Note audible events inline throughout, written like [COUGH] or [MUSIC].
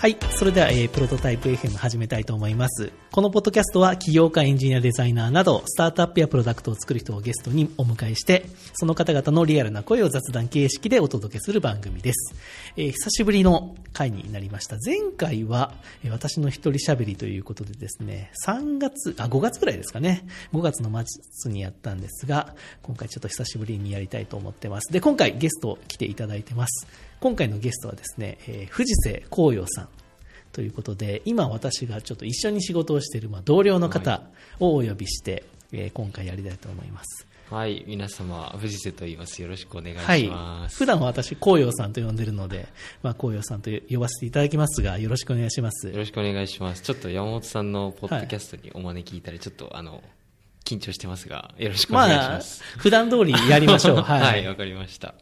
はい。それでは、えープロトタイプ FM 始めたいと思います。このポッドキャストは、起業家、エンジニア、デザイナーなど、スタートアップやプロダクトを作る人をゲストにお迎えして、その方々のリアルな声を雑談形式でお届けする番組です。えー久しぶりの回になりました。前回は、え私の一人喋りということでですね、3月、あ、5月ぐらいですかね。5月の末にやったんですが、今回ちょっと久しぶりにやりたいと思ってます。で、今回ゲスト来ていただいてます。今回のゲストはですね、えー藤瀬光陽さん。ということで、今私がちょっと一緒に仕事をしている、まあ、同僚の方をお呼びして、えー今回やりたいと思います。はい、皆様、藤瀬と言います。よろしくお願いはいしま。す。普段は私、紅葉さんと呼んでるので、まあ、紅葉さんと呼ばせていただきますが、よろしくお願いしますよ。ろしくお願いします。ちょっと山本さんのポッドキャストにお招きいただいて、ちょっとあの、緊張してますが、よろしくお願いしまあます。、普段通りやりましょう。[LAUGHS] は。はいい、わ、かりました。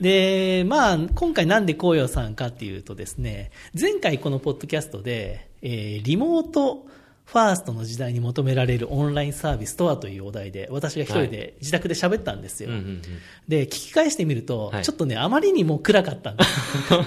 で、まあ、今回なんで紅葉さんかっていうとですね、前回このポッドキャストで、えーリモートファーストの時代に求められるオンラインサービスとはというお題で、私が一人で自宅で喋ったんですよ。うんうんうん。で、聞き返してみると、はいちょっとね、あまりにも暗かったんです。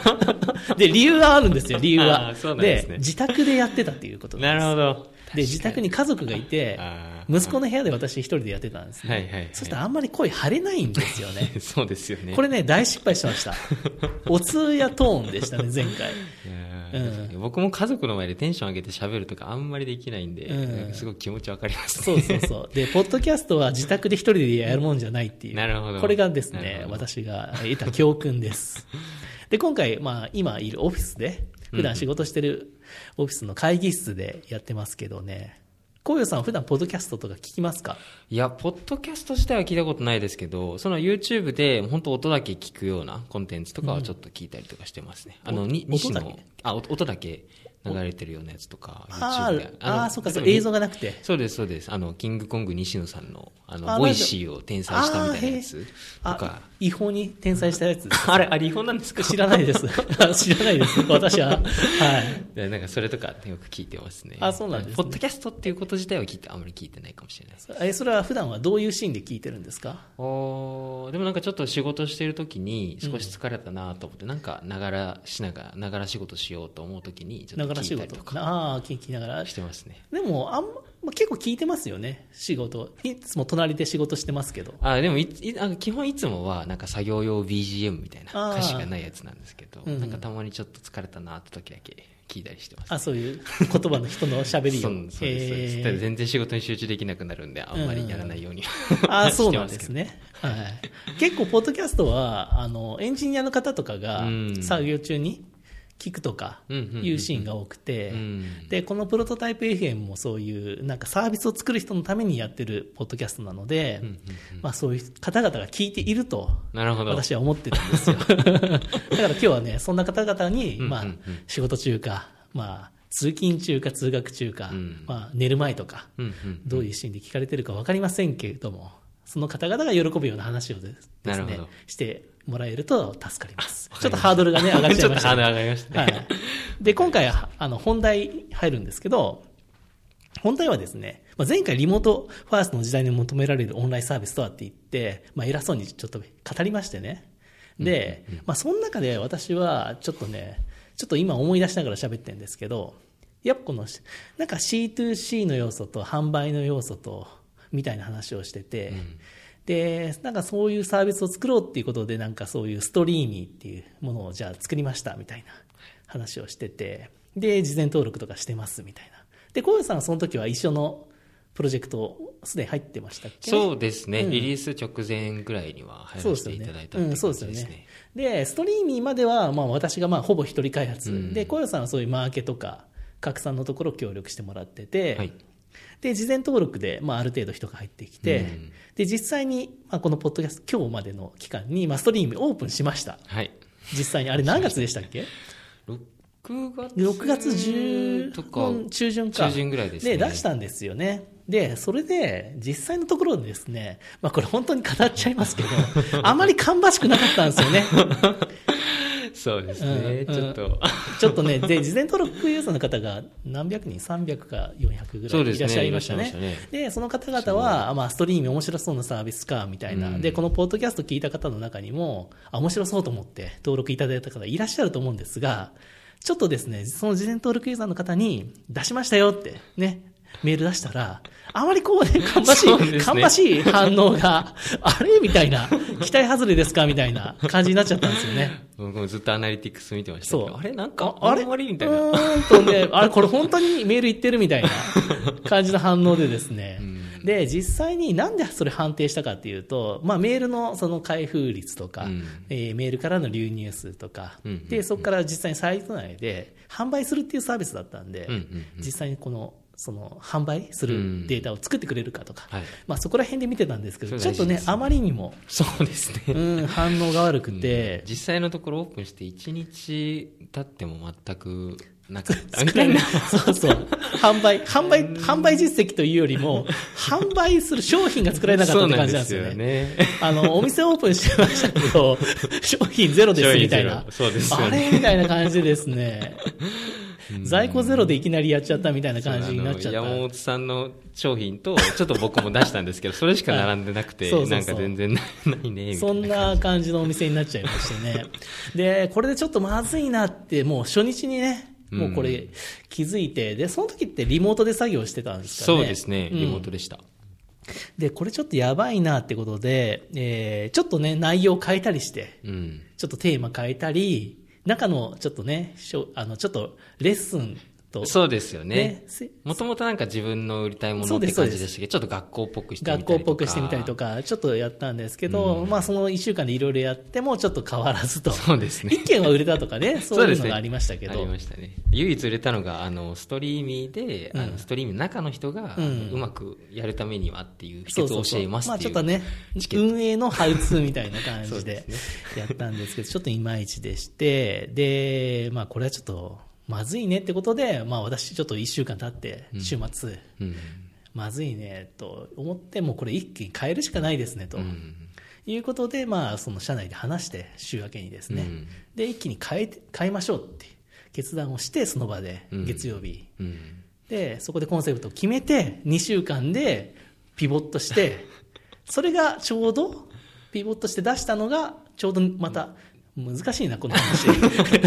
[LAUGHS] で、理由があるんですよ、理由は。[LAUGHS] ですね自宅でやってたっていうことなるほど。で、自宅に家族がいて息子の部屋で私一人でやってたんですね。はいはいはいそしたらあんまり声張れないんですよね。[LAUGHS] そうですよね。これね、大失敗しました。[LAUGHS] お通やトーンでしたね、前回。いやー僕も家族の前でテンション上げて喋るとかあんまりできないんで、うんすごく気持ちわかりますそうね。そうそう。で、ポッドキャストは自宅で一人でやるもんじゃないっていう。なるほどこれがですね私が得た教訓です。[LAUGHS] で、今回、まあ、今いるオフィスで、普段仕事してるオフィスの会議室でやってますけどね、紅葉さんは普段ポッドキャストとか聞きますか？いや、ポッドキャスト自体は聞いたことないですけど、その YouTube で本当音だけ聞くようなコンテンツとかはちょっと聞いたりとかしてますね。あの、に西の、あ、音音だけ流れてるようなやつとか、あ YouTube で。ーあー、そうか、そう映像がなくて。そうです、そうです。あの、キングコング西野さんの、あの、あ Voicy を転載したみたいなやつとあか。、違法に転載したやつ。[LAUGHS] あれ、あれ違法なんですか？知らないです。[LAUGHS] 知らないです。私は。はい。でなんかそれとかよく聞いてますね。あそうなんですねポッドキャストっていうこと自体は聞いて、あんまり聞いてないかもしれないです。え、それは普段はどういうシーンで聞いてるんですか？おーでもなんかちょっと仕事してる時に少し疲れたなと思って、なんかながらしながら、ながら仕事しようと思う時にちょっと仕事と。かああ、聞きながら。してますね。でも、あんま、まあ、結構聞いてますよね、仕事。いつも隣で仕事してますけど。あでもいいあ基本いつもはなんか作業用 BGM みたいな歌詞がないやつなんですけど、うんうんなんかたまにちょっと疲れたなって時だけ聞いたりしてます。あ、そういう言葉の人の喋りを。そ [LAUGHS] うそうですそうです全然仕事に集中できなくなるんであんまりやらないように、あそうしてまけどなんですね。はい。結構、ポッドキャストは、あの、エンジニアの方とかがうん作業中に聞くとかいうシーンが多くて、うん。で、このプロトタイプ FM もそういう、なんかサービスを作る人のためにやってるポッドキャストなので、まあそういう方々が聞いていると、私は思ってるんですよ。[LAUGHS] だから今日はね、そんな方々に、まあ仕事中か、まあ、通勤中か通学中か、うん。まあ、寝る前とか、どういうシーンで聞かれてるか分かりませんけれども、その方々が喜ぶような話をですねしてもらえると助かります。わちょっとハードルがね、上がっちゃいましたね、ちょっとハードル上がりましたねはい。で、今回は、あの、本題入るんですけど、本題はですね、まあ、前回リモートファーストの時代に求められるオンラインサービスとはって言って、まあ、偉そうにちょっと語りましてね。で、まあ、その中で私はちょっとね、ちょっと今思い出しながら喋ってるんですけど、やっぱこの、なんか C2C の要素と販売の要素と、みたいな話をしてて、で、なんかそういうサービスを作ろうっていうことで、なんかそういうストリーミーっていうものをじゃあ作りましたみたいな話をしてて、で、事前登録とかしてますみたいな。で、小林さんはその時は一緒のプロジェクト、すでに入ってましたっけ、そうですね、うんリリース直前ぐらいには入らせていただいたうん、ってそう感じですですよねね。。で、ストリーミーまでは、まあ私がまあほぼ一人開発。うんで、小林さんはそういうマーケとか、拡散のところを協力してもらってて、はいで、事前登録で、まあある程度人が入ってきて、うんで、実際に、まあこのポッドキャスト、今日までの期間に、まあストリーミーオープンしました。はい。実際に、あれ何月でしたっけ？6月 ?6 月10とか、中旬か。中旬ぐらいですね。で、出したんですよね。で、それで、実際のところでですね、まあこれ本当に語っちゃいますけど、[LAUGHS] あまり芳しくなかったんですよね。そうですね、うんちょっと。[LAUGHS] ちょっとね、で、事前登録ユーザーの方が何百人、300か400ぐらいいらっしゃいましたね。いらっしゃいましたで、その方々は、まあ、ストリーム面白そうなサービスか、みたいな、うん。で、このポッドキャスト聞いた方の中にも、あ、面白そうと思って登録いただいた方いらっしゃると思うんですが、ちょっとですね、その事前登録ユーザーの方に出しましたよってね、メール出したら、あまりこうね、かんばしい、ね。かんばしい反応が、[LAUGHS] あれ？みたいな、[LAUGHS] 期待外れですか？みたいな感じになっちゃったんですよね。僕もずっとアナリティクス見てましたそう。あれ？なんか、ああれ？あんまり？みたいな。うーんとね、[LAUGHS] あれこれ本当にメール言ってるみたいな感じの反応でですね。で、実際になんでそれ判定したかっていうと、まあメールのその開封率とか、うん。えーメールからの流入数とか、うんうんうんで、そこから実際にサイト内で販売するっていうサービスだったんで、うんうんうん。実際にこの、その販売するデータを作ってくれるかとか、はい。まあそこら辺で見てたんですけど、ちそょっとね、あまりにも、そうですね。うん、反応が悪くて、実際のところオープンして1日経っても全くなかったみたいな。そうそう。販売、販売、販売実績というよりも、販売する商品が作られなかったって感じなんですよね。ね。あの、お店オープンしてましたけど、商品ゼロですみたいな。そうですよねあれみたいな感じでですね。在庫ゼロでいきなりやっちゃったみたいな感じになっちゃった。山本さんの商品と、ちょっと僕も出したんですけど、それしか並んでなくて、なんか全然ないね。そんな感じのお店になっちゃいましてね。で、これでちょっとまずいなって、もう初日にね、もうこれ気づいて、で、その時ってリモートで作業してたんですかね。そうですね、うんリモートでした。で、これちょっとやばいなってことで、えーちょっとね、内容を変えたりして、うん。ちょっとテーマ変えたり、中のちょっとね、しょあの、ちょっとレッスンと、そうですよね。もともとなんか自分の売りたいものって感じでしたけ？ど、ちょっと学校っぽくしてみたりとか。学校っぽくしてみたりとか、ちょっとやったんですけど、まあその1週間でいろいろやってもちょっと変わらずと。そうですね一件は売れたとかね、[LAUGHS] そういうのがありましたけど。ありましたね。唯一売れたのが、あの、ストリーミーで、あうんのストリーミーの中の人が、うんうまくやるためにはっていう秘訣をそうそうそう教えますっていう。まあちょっとね運営のハウツーみたいな感 [LAUGHS] そうじでやったんですけど、ちょっといまいちでして、で、まあこれはちょっとまずいねってことで、まあ私ちょっと1週間経って、週末、うん。まずいねと思って、もうこれ一気に変えるしかないですねと。うん。いうことで、まあ、その社内で話して、週明けにですね、うんで、一気に変えて、変えましょうって決断をして、その場で、うん月曜日、うん。で、そこでコンセプトを決めて、2週間でピボットして、[LAUGHS] それがちょうど、ピボットして出したのが、ちょうどまた、難しいな、この話。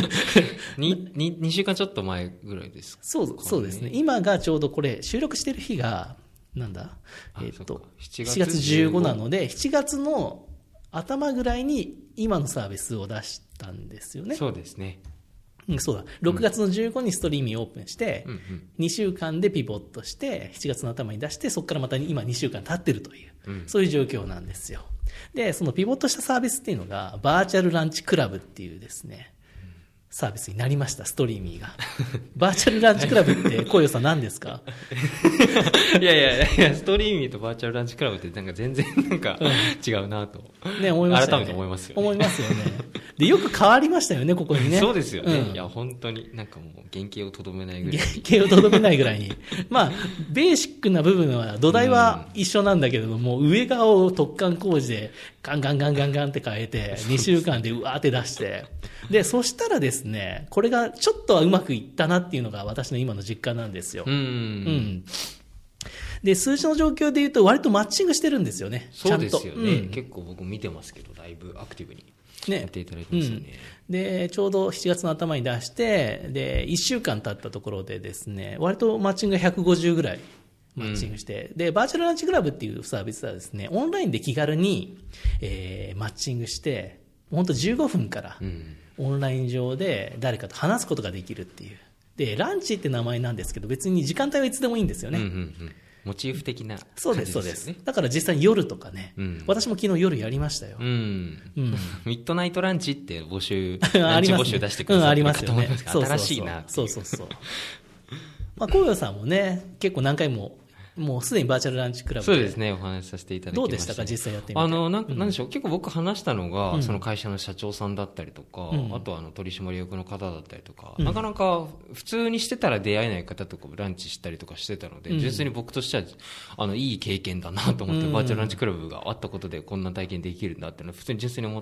[LAUGHS] に、に、2週間ちょっと前ぐらいですかそう、そうですね。今がちょうどこれ、収録してる日が、なんだ？あえっ、とそっか、7 7月月15なので、7月の頭ぐらいに今のサービスを出したんですよね。そうですね。うん、そうだ。6月の15にストリーミーオープンして、うんうん。2週間でピボットして、7月の頭に出して、そこからまた今2週間経ってるという、うんそういう状況なんですよ。で、そのピボットしたサービスっていうのが、バーチャルランチクラブっていうですね、サービスになりました、ストリーミーが。[LAUGHS] バーチャルランチクラブって、小よさん何ですか？[LAUGHS] いやいやいや、ストリーミーとバーチャルランチクラブってなんか全然なんか違うなと。ね、思いましたよね。改めて思いますよね思いますよね。で、よく変わりましたよね、ここにね。[LAUGHS] そうですよね。うんいや、本当になんかもう原型をとどめないぐらい。原型をとどめないぐらいに。[LAUGHS] まあ、ベーシックな部分は、土台は一緒なんだけれども、上側を突貫工事でガンガンガンガンガンって変えて、2週間でうわーって出して。で、そしたらですね、これがちょっとはうまくいったなっていうのが私の今の実感なんですよ。う。うんん。で、数字の状況で言うと割とマッチングしてるんですよね。ちそう。ですよね、うん結構僕見てますけど、だいぶアクティブにねやっていただいてますよね。で、ちょうど7月の頭に出して、で、1週間経ったところでですね、割とマッチングが150ぐらいマッチングして、で、バーチャルランチクラブっていうサービスはですね、オンラインで気軽に、えーマッチングして、本当15分からうん。オンライン上で誰かと話すことができるっていう。で、ランチって名前なんですけど、別に時間帯はいつでもいいんですよね。うんうんうん。モチーフ的なそうです、そうです。だから実際に夜とかね、うん私も昨日夜やりましたよ。うん。うん [LAUGHS] ミッドナイトランチって募集、[LAUGHS] あランチりますね。募集出してくださってるりますよね新しいなそうそうそう。まあ、紅葉さんもね、結構何回も、もうすでにバーチャルランチクラブそうですね、お話しさせていただきました。どうでしたか実際やってみて？あの、なんか、なん。でしょう、結構僕話したのが、うん。その会社の社長さんだったりとか、うん。あとはあの取締役の方だったりとか、うん。なかなか普通にしてたら出会えない方とかランチしたりとかしてたので、うん。純粋に僕としては、あの、いい経験だなと思って、うん。バーチャルランチクラブがあったことでこんな体験できるんだっていうのは普通に純粋に思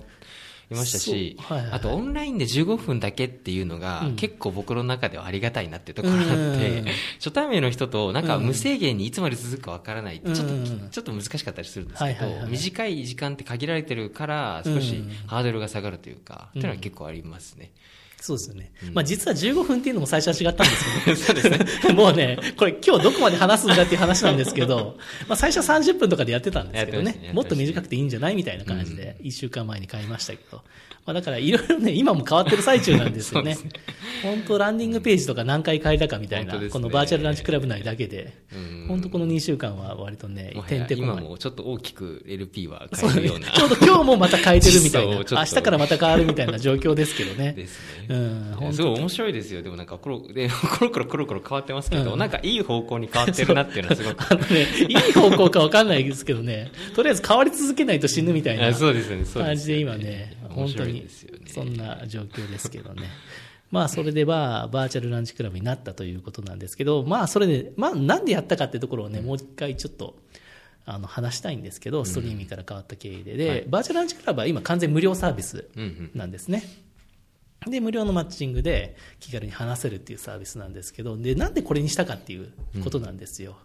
いましたし、はいはいはい。あとオンラインで15分だけっていうのが、うん。結構僕の中ではありがたいなっていうところがあって、うん初対面の人となんか無制限にいつまで続くかわからないってちょっと、うん。ちょっと難しかったりするんですけど、はいはいはい。短い時間って限られてるから少しうん。ハードルが下がるというか、うんっていうのは結構ありますね。そうですよね。まあ実は15分っていうのも最初は違ったんですけど、[LAUGHS] そうですね。[LAUGHS] もうね、これ今日どこまで話すんだっていう話なんですけど、[LAUGHS] まあ最初は30分とかでやってたんですけどねね、もっと短くていいんじゃないみたいな感じで、1週間前に買いましたけど、まあだからいろいろね、今も変わってる最中なんですよね。そうで本当ランディングページとか何回変えたかみたいな、このバーチャルランチクラブ内だけでうん、本当この2週間は割とねてんてこまい。もちょっと大きく LP は変えるような。ちょうど今日もまた変えてるみたいな、明日からまた変わるみたいな状況ですけどね。ですね。うん、本すごい面白いですよ。でもなんかコロ、で、[LAUGHS] コロコロコロコロ変わってますけど、うんなんかいい方向に変わってるなっていうのはすごく。[LAUGHS] あのね、いい方向かわかんないですけどね、とりあえず変わり続けないと死ぬみたいな。感じで今ね、本当にそんな状況ですけどね。まあ、それでは、バーチャルランチクラブになったということなんですけど、まあ、それで、まあ、なんでやったかっていうところをね、もう一回ちょっと、あの、話したいんですけど、ストリーミーから変わった経緯で、で、はいバーチャルランチクラブは今完全無料サービス。なんですね。で、無料のマッチングで気軽に話せるっていうサービスなんですけど、で、なんでこれにしたかっていうことなんですよ。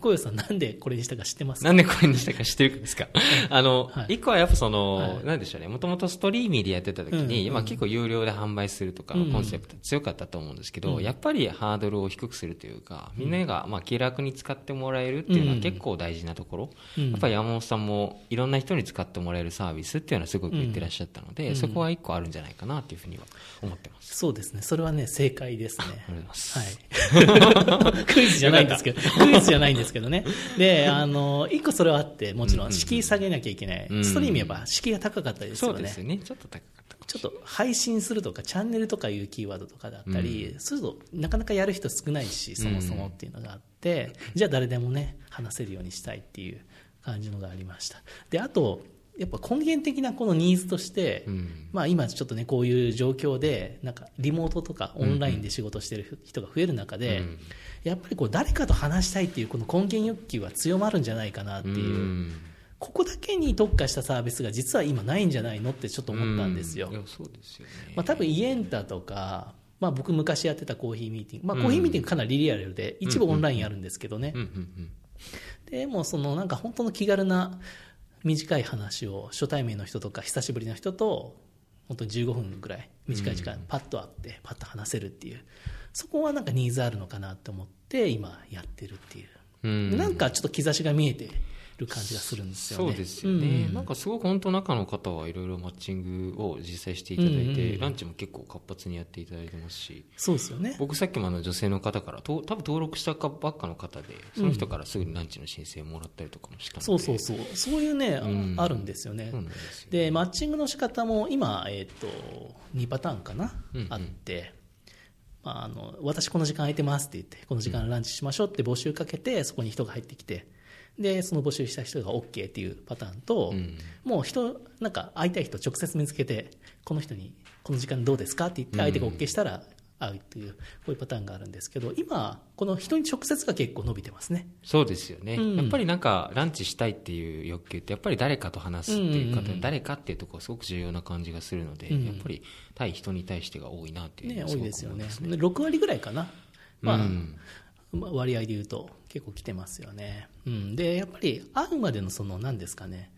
小遊さん、なんでこれにしたか知ってますか？なんでこれにしたか知ってるかですか？あの、はい。一個はやっぱその、はい。なんでしょうね、もともとストリーミーでやってた時に、うんうんまあ結構有料で販売するとかうんうん。コンセプト強かったと思うんですけど、うん。やっぱりハードルを低くするというか、みんながまあ気楽に使ってもらえるっていうのは結構大事なところ。うん。やっぱり山本さんもいろんな人に使ってもらえるサービスっていうのはすごく言ってらっしゃったので、うん。そこは一個あるんじゃないかなっていうふうには思ってます。そうですね。それはね、正解ですね。[LAUGHS] ありがとうございます。はい。[LAUGHS] [LAUGHS] クイズじゃないんですけど、クイズじゃないんですけどね。で、あの、一個それはあって、もちろん敷居下げなきゃいけない。うんストリームやっぱ敷居が高かったりですよねそうです。よね。ちょっと高かったちょっと配信するとか、チャンネルとかいうキーワードとかだったり、そうするとなかなかやる人少ないし、そもそもっていうのがあって、じゃあ誰でもね、話せるようにしたいっていう感じのがありました。で、あと、やっぱ根源的なこのニーズとして、うんまあ今ちょっとね、こういう状況で、なんかリモートとかオンラインで仕事してる人が増える中で、うんやっぱりこう誰かと話したいっていうこの根源欲求は強まるんじゃないかなっていう、うん。ここだけに特化したサービスが実は今ないんじゃないのってちょっと思ったんですよ。ういやそうですよね。まあ、多分イエンタとか、まあ、僕昔やってたコーヒーミーティング、まあ、コーヒーミーティングかなりリアルで、一部オンラインあるんですけどね。でもそのなんか本当の気軽な短い話を初対面の人とか久しぶりの人と本当に15分ぐらい短い時間パッと会ってパッと話せるっていうそこはなんかニーズあるのかなと思って今やってるっていう、うん。なんかちょっと兆しが見えてる感じがするんですよね。そうですよね、うん。なんかすごく本当中の方はいろいろマッチングを実際していただいて、うん。うんランチも結構活発にやっていただいてますし。そうですよね。僕さっきもあの女性の方からと多分登録したばっかの方でその人からすぐにランチの申請をもらったりとかもしたので、そうそうそう。そういうね、うん。あるんですよね。ですよ。で、マッチングの仕方も今、えっ、と、2パターンかな、うんうん。あって、まあ、あの、私この時間空いてますって言って、この時間ランチしましょうって募集かけて、そこに人が入ってきて、で、その募集した人が OK っていうパターンと、うん。もう人、なんか会いたい人直接見つけて、この人にこの時間どうですかって言って、相手が OK したら会うっていう、こういうパターンがあるんですけど、今、この人に直接が結構伸びてますね。そうですよね、うんやっぱりなんかランチしたいっていう欲求ってやっぱり誰かと話すっていう方、うんうんうん誰かっていうところがすごく重要な感じがするので、うんやっぱり対人に対してが多いなっていうね、のはすごく多いですよね。思いますで6割ぐらいかな。まあ、うんまあ割合で言うと結構来てますよね。うん。で、やっぱり会うまでのその、何ですかね、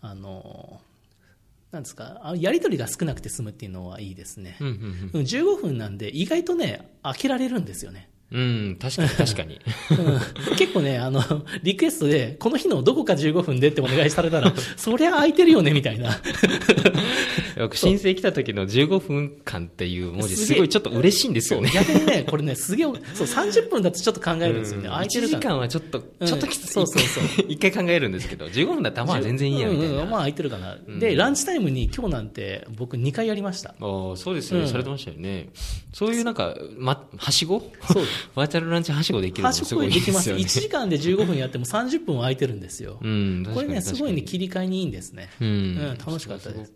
あの、なんですか、あやりとりが少なくて済むっていうのはいいですね。うんうんうん15分なんで意外とね、飽きられるんですよね。うん、[LAUGHS] うん、確かに確かにうん結構ね、あの、リクエストで、この日のどこか15分でってお願いされたら、[LAUGHS] そりゃ空いてるよね、みたいな。僕申請来た時の15分間っていう文字すごいちょっと嬉しいんですよね。逆にね、これね、すげえ、そう、30分だとちょっと考えるんですよね。空いて1るか時間はちょっと、うん。ちょっときつい。そうそうそう。[LAUGHS] 一回考えるんですけど、15分だったらまあ全然いいやみたいな。まあ空いてるかな、ん。でランチタイムに今日なんて僕2回やりました。ああそうですよね、うん。されてましたよね。そういうなんか、ま、はしご？そう。[LAUGHS] バーチャルランチはしごできるのすごできます。ですよね。1時間で15分やっても30分は空いてるんですよ、うん、これねすごいね切り替えにいいんですね、うん。楽しかったです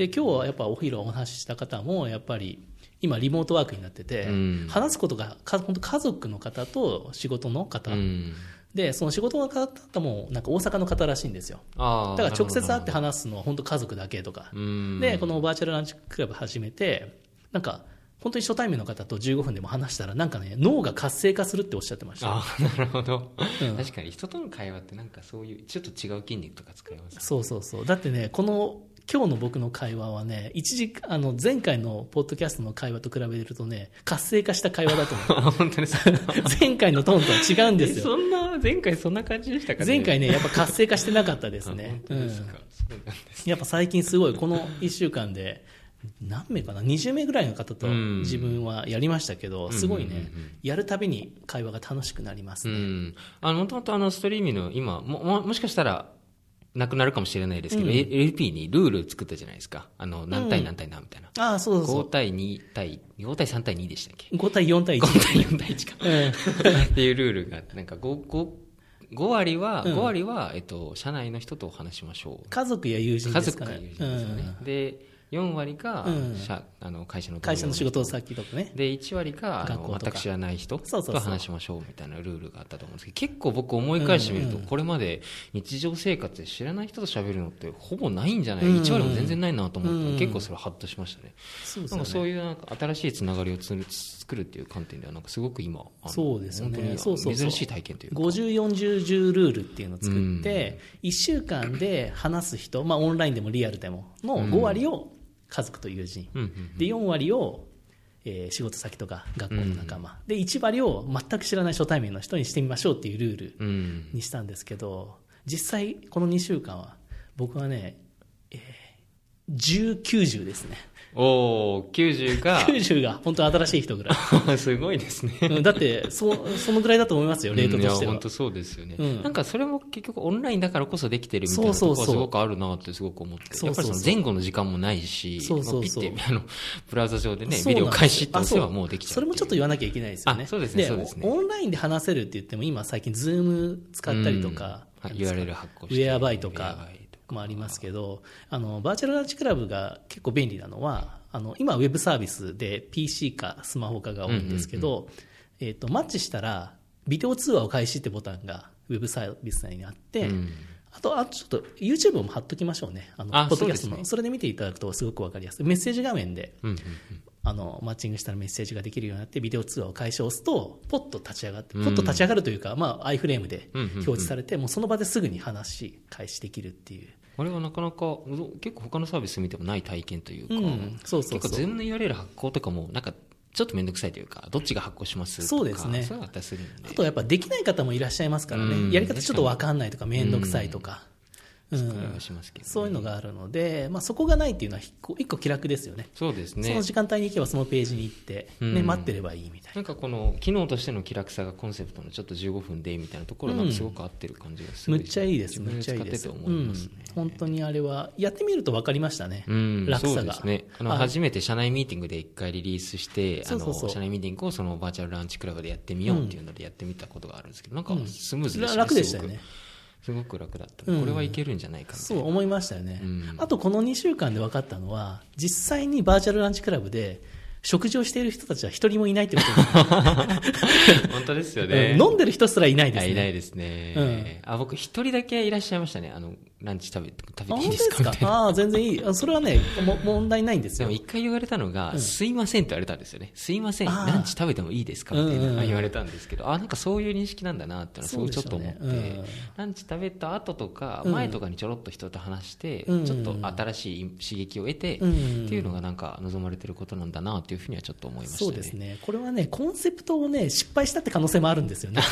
で今日はやっぱお昼お話しした方もやっぱり今リモートワークになってて、うん話すことがか本当家族の方と仕事の方、うん。でその仕事の方もなんか大阪の方らしいんですよ。だから直接会って話すのは本当家族だけとかうん。で、このバーチャルランチクラブ始めて、なんか、本当に初対面の方と15分でも話したら、なんかね、脳が活性化するっておっしゃってました。ああ、なるほど、うん確かに人との会話ってなんかそういう、ちょっと違う筋肉とか使いますねそうそうそう。だってね、この今日の僕の会話はね、一時、あの、前回のポッドキャストの会話と比べるとね、活性化した会話だと思う。あ [LAUGHS] 本当ですか？[LAUGHS] 前回のトーンとは違うんですよ。そんな前回そんな感じでしたかね？前回ね、やっぱ活性化してなかったですね。やっぱ最近すごい、この1週間で、何名かな ?20 名ぐらいの方とうん自分はやりましたけど、すごいねうんうんうん、やるたびに会話が楽しくなりますね。もともとあのストリーミングの今もももしかしたらなくなるかもしれないですけど、うん。LP にルール作ったじゃないですか。あの何対何対何みたいな、ああ、そうそう5対2対5対3対2でしたっけ？そう。5対4対1。5対4対1か。うん。[LAUGHS] っていうルールがあってなんか 5, 5, 5割は、うん。5割は、えっと、社内の人とお話しましょう。家族や友人家ですかね。族か友。人ですよね、で4割が、うん。社あの会社の会社の仕事先とかね。で1割が学校とか。私知らない人そうそうそう。と話しましょうみたいなルールがあったと思うんですけど結構僕思い返してみると、うんうんこれまで日常生活で知らない人と喋るのってほぼないんじゃない、うんうん。1割も全然ないなと思って、うん。結構それハッとしましたね。そうね。なんかそういうなんか新しいつながりをつる作るっていう観点ではなんかすごく今そうですよね。本当に珍しい体験というか。50、40、10ルールっていうのを作って、1週間で話す人、まあオンラインでもリアルでも、の5割を家族と友人。うんうんで、4割を、えー仕事先とか学校の仲間。で、1割を全く知らない初対面の人にしてみましょうっていうルールうんにしたんですけど、実際この2週間は、僕はね、えー、10、90ですね。おお90が。[LAUGHS] 90が本当新しい人ぐらい。[LAUGHS] すごいですね。うんだって、そ、そのぐらいだと思いますよ、レートとしては。本。当そうですよね、うん。なんかそれも結局オンラインだからこそできてるみたいなところすごくあるなってすごく思って。そうそうそう。やっぱりその前後の時間もないしそうそうそう。まあピッてあのブラウザ上でねビデオ開始って押せばもうできちゃうそれもちょっと言わなきゃいけないですよね。あそうですねそうですね。オンラインで話せるって言っても、今最近、 Zoom 使ったりとか、うん、URL 発行ウして。ウェアかバイとかもありますけど、あの、バーチャルランチクラブが結構便利なのは、あの、今ウェブサービスで PC かスマホかが多いんですけど、えっと、マッチしたら、ビデオ通話を開始ってボタンがウェブサービス内にあって、うんあと、あとちょっと YouTube も貼っときましょうね。あの、あポッドキャストの。そねそれで見ていただくとすごくわかりやすい。メッセージ画面で、うんうんあの、マッチングしたらメッセージができるようになって、ビデオ通話を開始を押すと、ポッと立ち上がって、うんポッと立ち上がるというか、まあ、アイフレームでうんうんうん表示されて、もうその場ですぐに話し、開始できるっていう。これはなかなか結構他のサービス見てもない体験というか、うん。そうそうそう。結構全部の URL 発行とかもなんかちょっと面倒くさいというかどっちが発行しますとかそうですね。あとやっぱできない方もいらっしゃいますからね。うん。やり方ちょっとわかんないとか、めんどくさいとか。うんそういうのがあるので、まあ、そこがないっていうのは一個一個気楽ですよね。そうですねその時間帯に行けばそのページに行って、うんね、待ってればいいみたいな。なんかこの機能としての気楽さがコンセプトのちょっと15分でみたいなところはなんかすごく合ってる感じがする、むっちゃいいです、むっちゃいいです。本当にあれは、やってみると分かりましたね。うん、楽さが。そうですねあのあ初めて社内ミーティングで一回リリースしてあの社内ミーティングをそのバーチャルランチクラブでやってみようっていうのでやってみたことがあるんですけど、なんかスムーズでしたね、楽でしたよね。すごく楽だった、うん。これはいけるんじゃないかそう思いましたよね、うん。あとこの2週間で分かったのは実際にバーチャルランチクラブで食事をしている人たちは一人もいないってこと [LAUGHS] 本当ですよでねす、飲んでる人すらいないですね。あいないですね、あ僕一人だけいらっしゃいましたね。あのランチ食べ食べあていいですか？ああ全然いい。あそれはねも問題ないんですよ。でも一回言われたのが、すいませんって言われたんですよね。すいません、ランチ食べてもいいですか？みたいうんうん。うなん言われたんですけど、あ、なんかそういう認識なんだなってのはすごいちょっと思って、ねうん。ランチ食べた後とか、うん。前とかにちょろっと人と話して、うんちょっと新しい刺激を得て、うん。っていうのがなんか望まれてることなんだなっていうふうにはちょっと思いましたね。そうですね。これはねコンセプトをね失敗したって可能性もあるんですよね。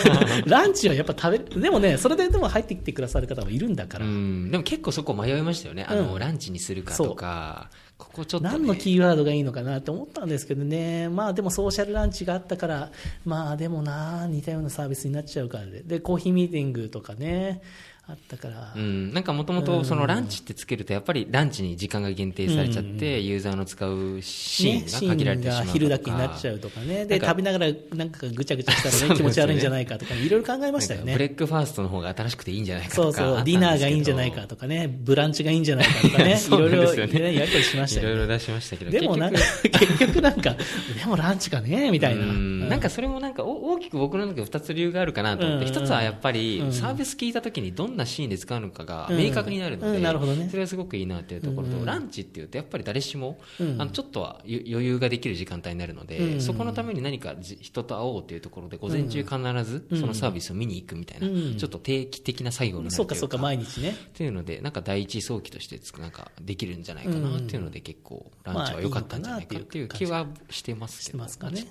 [LAUGHS] ランチはやっぱ食べる。でもねそれででも入ってきてくださる方もいるんだから、うん、でも結構そこ迷いましたよね。あの、うんランチにするかとか、ここちょっと、ね。何のキーワードがいいのかなって思ったんですけどね、まあでもソーシャルランチがあったから、まあでもな、似たようなサービスになっちゃうからで、で、コーヒーミーティングとかね、あったから、うん、なんかもともとそのランチってつけるとやっぱりランチに時間が限定されちゃって、ユーザーの使うシーンが限られてしまうとか。昼だけになっちゃうとかね、で、食べながらなんかぐちゃぐちゃしたら [LAUGHS] ね、気持ち悪いんじゃないかとか、いろいろ考えましたよね。ブレックファーストの方が新しくていいんじゃないかそうそう、とかあったんですけど。ディナーがいいんじゃないかとかね、ブランチがいいんじゃないかとかね、い [LAUGHS] そうろいろねねやりとりしましたよね。いろいろ出しましたけどでもなんか、結局なんか、でもランチかね、みたいな。うん。なんかそれもなんかお大きく僕の中で2つ理由があるかなと思って、うん。一つはやっぱりうん。サービス聞いた時にどんなシーンで使うのかがうん。明確になるので、それはすごくいいなっていうところと、うんランチっていうとやっぱり誰しも、うん。あのちょっとはゆ余裕ができる時間帯になるので、うんそこのために何かじ人と会おうというところで午前中必ずそのサービスを見に行くみたいな、うんちょっと定期的な作業になるといううかそかそうか、毎日ね。っていうのでなんか第一早期としてつくなんかできるんじゃないかなっていうので結構ランチは良かったんじゃないかっていう気はしてますけどね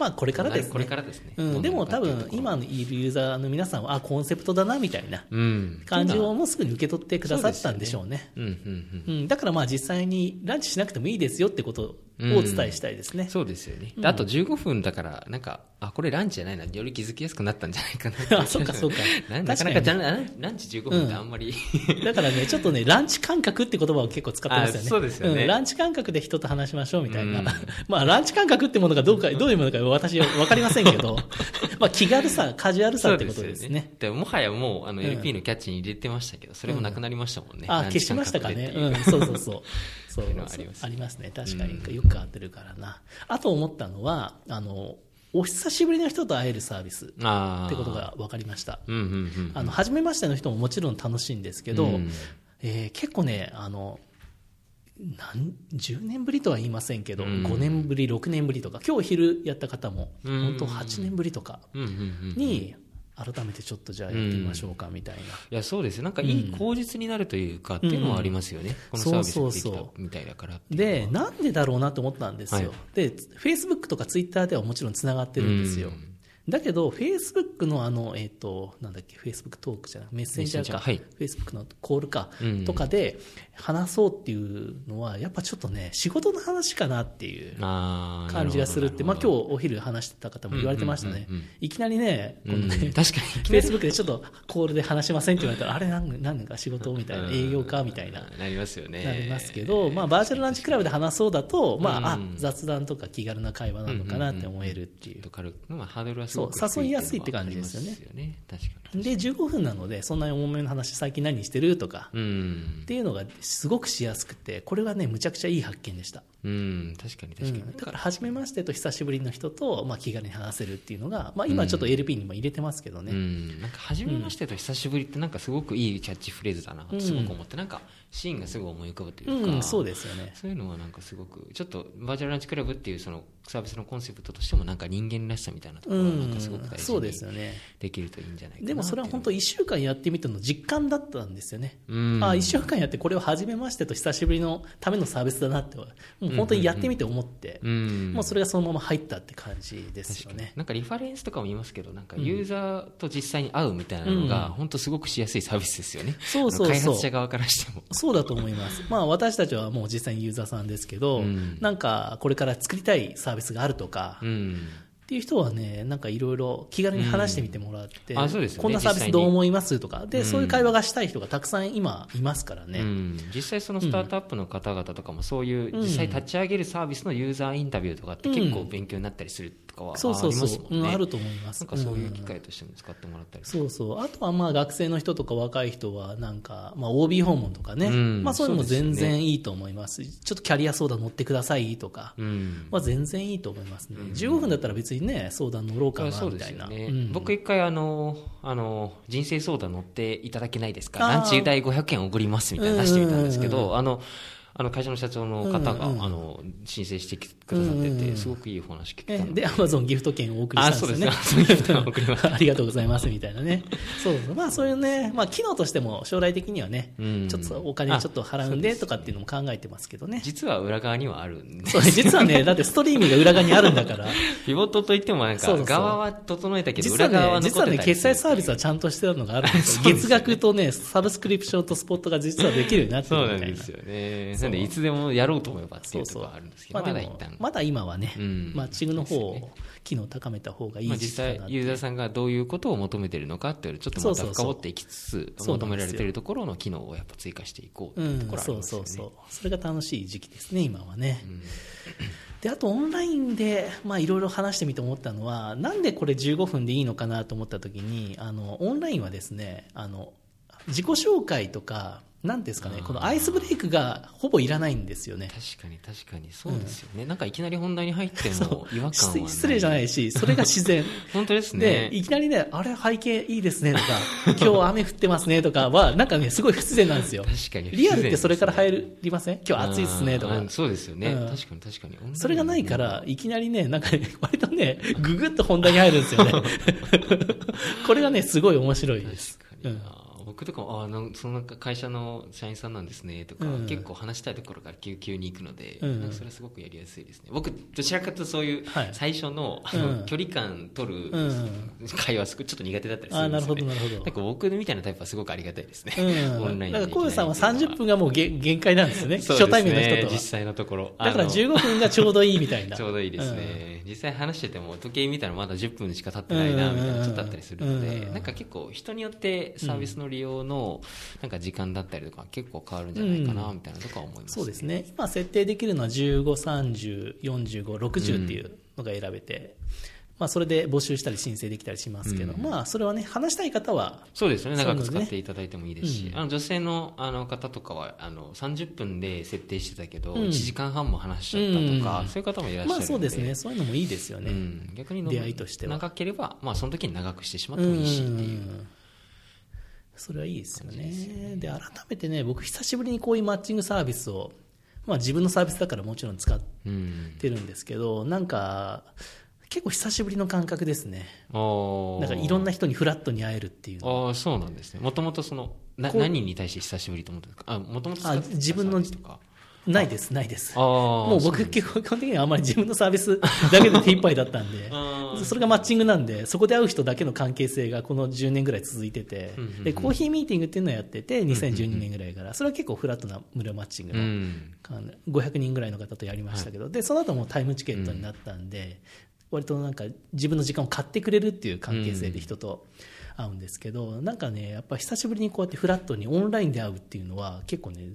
まあ、これからですね。これからですね。うん、でも多分、今のいるユーザーの皆さんは、あ、コンセプトだな、みたいな。うん。感じをもうすぐに受け取ってくださったんでしょうね。うんうんうん。うん、だからまあ実際にランチしなくてもいいですよってことをお伝えしたいですね。そうですよね。であと15分だから、なんか、あ、これランチじゃないな、より気づきやすくなったんじゃないかな。[LAUGHS] あそうかそうか。[LAUGHS] ななかなかじゃランランチ15分ってあんまり、[LAUGHS] だからね、ちょっとね、ランチ感覚って言葉を結構使ってますよね。あそうですよね。ん。ランチ感覚で人と話しましょうみたいな。うん。まあ、ランチ感覚ってものがどうか、どういうものか私は分かりませんけど、まあ、気軽さ、カジュアルさってことですね。でもはやもう、あの、うん。LP のキャッチに入れてましたけど、それもなくなりましたもんね。あ、消しましたかね。感うん、そうそうそう。そういうのはありますねありますね。確かに。よく変わってるからな。あと思ったのは、あの、お久しぶりの人と会えるサービスってことが分かりました。うんうんうん。あの、初めましての人ももちろん楽しいんですけど、うんえー結構ね、あの、何10年ぶりとは言いませんけど、うん5年ぶり、6年ぶりとか、今日昼やった方も、うん本当8年ぶりとか。に、改めてちょっとじゃあやってみましょうかみたいな。いや、そうです。なんかいい口実になるというか、っていうのはありますよね。このサービスができたみたいだからで、なんでだろうなと思ったんですよ。はい。で、Facebook とか Twitter ではもちろんつながってるんですよ。うん。だけど、Facebook のあの、えっ、と、なんだっけ、Facebook トークじゃなくメッセンジャーか、メッセン Facebook のコールか、うん。とかで話そうっていうのは、やっぱちょっとね、仕事の話かなっていう感じがするって、まあなほど今日お昼話してた方も言われてましたねうんうんうんうん。いきなりね、このねうん確かに。[LAUGHS] Facebook でちょっとコールで話しませんって言われたら、あれなんなんか仕事みたいな、営業かみたいな。なりますよね。なりますけど、まあ、バーチャルランチクラブで話そうだと、まあ、あうん雑談とか気軽な会話なのかなって思えるっていう。軽く、まあ、ハードルはすごくそう誘いやすいって感じですよね。確かに。で、15分なので、そんなに重めの話、最近何してる？とか、うんっ。ていうのがすごくしやすくて、これはね、むちゃくちゃいい発見でした。うん、確かに確かに。うんだから、初めましてと久しぶりの人と、まあ、気軽に話せるっていうのが、まあ、今ちょっと LP にも入れてますけどね。うん、なんか初めましてと久しぶりってなんかすごくいいキャッチフレーズだなってすごく思って、なんかシーンがすぐ思い浮かぶというか、うん、そうですよね。そういうのはなんかすごくちょっとバーチャルランチクラブっていうそのサービスのコンセプトとしてもなんか人間らしさみたいなところはなんかすごく大事そうですによね。できるといいんじゃないかなでもそれは本当1週間やってみての実感だったんですよね。うんあ1週間やってこれを初めましてと久しぶりのためのサービスだなって、本当にやってみて思って、うん。もうそれがそのまま入ったって感じですよね。なんかリファレンスとかも言いますけどなんかユーザーと実際に会うみたいなのが本当すごくしやすいサービスですよね、そうそう開発者側からしても。そうだと思います。まあ私たちはもう実際にユーザーさんですけど、うん。なんかこれから作りたいサービスがあるとか、うんっていう人はね、なんかいろいろ気軽に話してみてもらって、うん。あそうですよね。こんなサービスどう思いますとか、で、うん。そういう会話がしたい人がたくさん今いますからね。うん、実際そのスタートアップの方々とかもそういう実際立ち上げるサービスのユーザーインタビューとかって結構勉強になったりするとかはありますそうそうそう、うん、あると思います。なんかそういううん機会としても使ってもらったりそうそう。あとはまあ学生の人とか若い人はなんか、まあ OB 訪問とかね。うんまあそういうのも全然いいと思います。ちょっとキャリア相談乗ってくださいとか。うんまあ全然いいと思いますね。15分だったら別にね、相談乗ろうかなみたいな。よね、うん僕一回あのあの人生相談乗っていただけないですか？ランチ代500円送りますみたいな出してみたんですけうんうんどあのあの会社の社長の方が、うんうんあの申請してくださってて、うんうんすごくいいお話聞けたのねで、アマゾンギフト券をお送りしたんですよね。あそうですね Amazon ギフト券を送りまし [LAUGHS] ありがとうございますみたいなね。そうそう。まあそういうね、まあ機能としても将来的にはね、うんちょっとお金ちょっと払うんでとかっていうのも考えてますけどね。実は裏側にはあるんでそう実はね、[LAUGHS] だってストリーミングが裏側にあるんだから。ピボットといってもなんかそうそうそう側は整えたけど実は裏側はね、実はね、決済サービスはちゃんとしてたのがあるんですよ。[LAUGHS] 月額とね、サブスクリプションとスポットが実はできるようになってそうるみたいな。なんですよねそうなんでいつでもやろうと思えばっていううところはあるんですけどまだ一旦、まだ今はね、うん。マッチングの方を、機能高めた方がいい実際ユーザーさんがどういうことを求めてるのかっていうちょっとまた深掘っていきつつ求められているところの機能をやっぱ追加していこううっていうとこん、ろはありますよね。そうそうそう。それが楽しい時期ですね、今はね。で、あとオンラインで、まあいろいろ話してみて思ったのは、なんでこれ15分でいいのかなと思った時に、あの、オンラインはですね、あの、自己紹介とか、なんですかねこのアイスブレイクがほぼいらないんですよね。確かに確かに。そうですよね、なんかいきなり本題に入っても違和感は失失礼じゃないしそれが自然。[LAUGHS] 本当ですで、ねいきなりね、あれ背景いいですねとか、[LAUGHS] 今日雨降ってますねとかは、なんかね、すごい不自然なんですよ。確かにリアルってそれから入りません？今日暑いっすねとか。そうですよね、うん。確かに確かに。それがないから、いきなりね、なんかね、割とね、ぐぐっと本題に入るんですよね。[LAUGHS] これがね、すごい面白いです。確かに、あー僕とかもあーなんその会社の社員さんなんですねとか、うん。結構話したいところから急急に行くので、うん。なんかそれはすごくやりやすいですね。僕どちらかというとそういうはい。最初の,、あのうん距離感取るうん。会話すごいちょっと苦手だったりするんですよ、なるほど、ね、なるほど。なん。か僕みたいなタイプはすごくありがたいですね、うん。[LAUGHS] オンラインで。だから、コウさんはできないっていうの30分がもう限限界なんですよね。すね。初対面の人と実は。際のところ。だからあの。15分がちょうどいいみたいな。ちょうどいいですね、実際話してても時計見たらまだ10分しか経ってないなみたいなちょっとあったりするので、うん。なんか結構人によってサービスの利用のなんか時間だったりとか結構変わるんじゃないかなみたいなとか思います、そうですね。今設定できるのは15、30、45、60っていうのが選べて、まあそれで募集したり申請できたりしますけど、うん。まあそれはね、話したい方は、そうですよね。長く使っていただいてもいいですし、うん。あの女性のあの方とかはあの30分で設定してたけど、うん。1時間半も話しちゃったとか、うん。そういう方もいらっしゃるので、まあそうですね、そういうのもいいですよね。うん、逆にの出会いとしては。長ければ、まあ、その時に長くしてしまってもいいしっていう、んそれはいいですよね。で、改めてね、僕久しぶりにこういうマッチングサービスを、まあ自分のサービスだからもちろん使っうんてるんですけど、なんか、結構久しぶりの感覚ですね。なんかいろんな人にフラットに会えるっていうのは。ああそうなんですね。もともとそのな何に対して久しぶりと思ったんですか？あもともと自分のないです、ないです。もう僕基本的にはあんまり自分のサービスだけで手一杯だったんでそれがマッチングなんでそこで会う人だけの関係性がこの10年ぐらい続いててうんうんうんでコーヒーミーティングっていうのをやってて2012年ぐらいからそれは結構フラットな無料マッチングうのん500人ぐらいの方とやりましたけどでその後もタイムチケットになったんで割となんか自分の時間を買ってくれるっていう関係性で人と会うんですけどなんかねやっぱ久しぶりにこうやってフラットにオンラインで会うっていうのは結構ね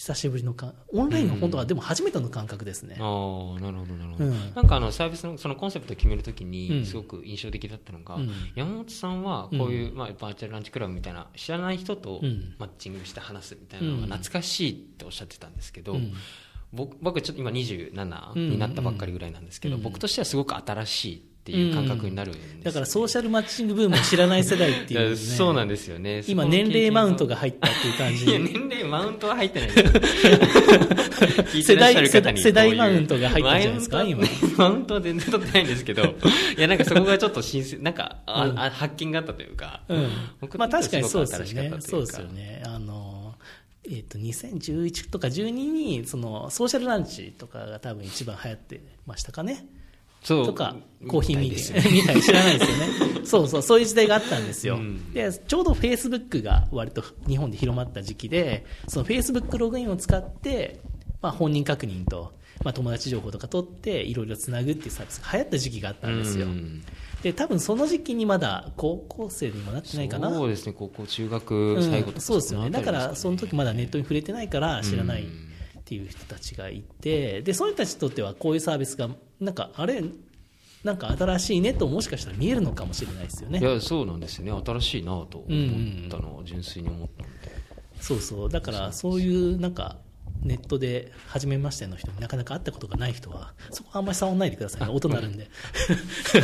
久しぶりのかオンラインが本当はでも初めての感覚ですね。ああなるほどなるほど、うん。なんかあのサービスのそのコンセプトを決めるときうん。にすごく印象的だったのが、うん。山本さんはこういう、まあ、バーチャルランチクラブみたいな知らない人とうん。マッチングして話すみたいなのが懐かしいっておっしゃってたんですけど、うん。僕僕ちょっと今27になったばっかりぐらいなんですけど、うん。僕としてはすごく新しいっていう感覚になるんですよね、だからソーシャルマッチングブームを知らない世代っていう、ね、そうなんですよね。今年齢マウントが入入ったっていう感じ。いや年齢マウントは入ってない世代こういう。マウントが入ったんじゃないですか？マウントマウントは全然取ってないんですけど。[LAUGHS] いやなんかそこがちょっと新鮮なんかあ、うん。あ発見があったというか、うん。僕まあ確かにそうですよね。そうですよね。あの、えっ、と、2011とか12に、その、ソーシャルランチとかが多分一番流行ってましたかね。そうとか、コーヒーみたい [LAUGHS] 知らないですよね。[LAUGHS] そうそう、そういう時代があったんですよ。うんで、ちょうどフェイスブックが割と日本で広まった時期で、そのフェイスブックログインを使って、まあ本人確認と、まあ友達情報とか取って、いろいろつなぐっていうサービスが流行った時期があったんですよ。うんで、多分その時期にまだ高校生にもなってないかな。そうですね高校中学最後とか、うんそうですよねだからその時まだネットに触れてないから知らないっうんていう人たちがいてでそういう人たちにとってはこういうサービスがなんかあれなんか新しいねともしかしたら見えるのかもしれないですよね。いやそうなんですよね。新しいなと思ったのは純粋に思ったので、そうそう。だからそういうなんかネットで初めましての人になかなか会ったことがない人はそこはあんまり触らないでくださいね。音鳴るんで。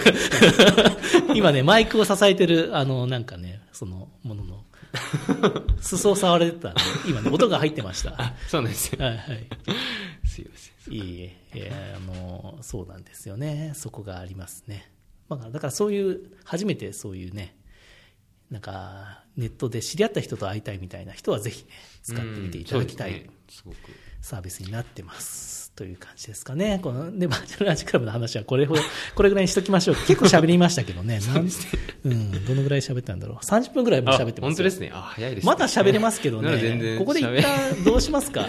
[LAUGHS] 今ねマイクを支えてるあのなんかねそのものの [LAUGHS] 裾を触れてたんで今ね音が入ってました。あそうなんですよ。はいはい。[LAUGHS] すいませんいいえ、えーあの、そうなんですよね。そこがありますね。まあ、だからそういう、初めてそういうね、なんか、ネットで知り合った人と会いたいみたいな人はぜひね、使ってみていただきたいサービスになってます。という感じですかね。この、で、バーチャルランチクラブの話はこれほど、[LAUGHS] これぐらいにしときましょう。結構喋りましたけどね。[LAUGHS] うん、どのぐらい喋ったんだろう。30分ぐらいもう喋ってます本当ですねあ早いですねまだ喋れますけどね。然ここで一喋旦どうしますか？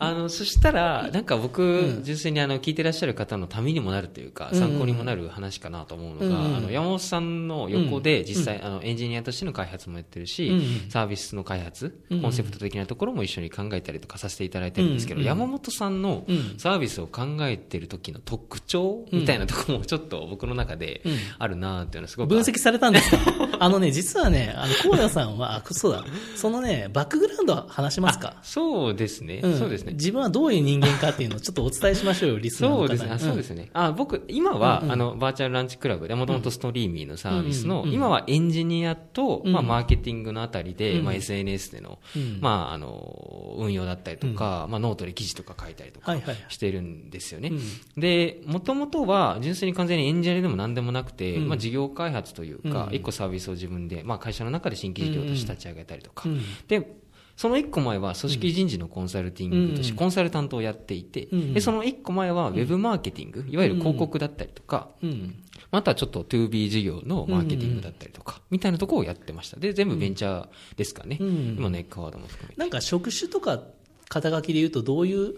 あの、そしたら、なんか僕、うん。純粋にあの、聞いてらっしゃる方のためにもなるというか、うん。参考にもなる話かなと思うのが、山本さんの横で実際、あの、エンジニアとしての開発もやってるし、うん。サービスの開発、うん。コンセプト的なところも一緒に考えたりとかさせていただいてるんですけど、うん。山本さんのうん。サービスを考えてる時の特徴みたいなところもちょっと僕の中でうん。あるなっていうのはすごく分析されたんですか？[LAUGHS] あのね、実はね、あの、荒野さんは、あ、そうだ、そのね、バックグラウンド話しますか？あそうですね、ん。そうですね。自分はどういう人間かっていうのをちょっとお伝えしましょうよ、リスナーの方に。そうですね、あそうですね。あ僕、今は、あの、バーチャルランチクラブで、もともとストリーミーのサービスの、今はエンジニアと、うん。まあ、マーケティングのあたりで、うん。まあ、SNS での、うん。まあ、あの、運用だったりとか、まあ、ノートで記事とか書いたりとかしてるんですよね。うん。で、もともとは、純粋に完全にエンジニアでも何でもなくて、うん。まあ、事業開発というかう、ん。一個サービスを自分で、まあ、会社の中で新規事業として立ち上げたりとか、うん。で、その一個前は組織人事のコンサルティングとして、うん。コンサルタントをやっていて、うん。で、その一個前はウェブマーケティング、いわゆる広告だったりとか、うん。またはちょっと 2B 事業のマーケティングだったりとか、みたいなところをやってました。で、全部ベンチャーですかね。うん。今ネックワードも含めて。なんか職種とか肩書きで言うとどういう、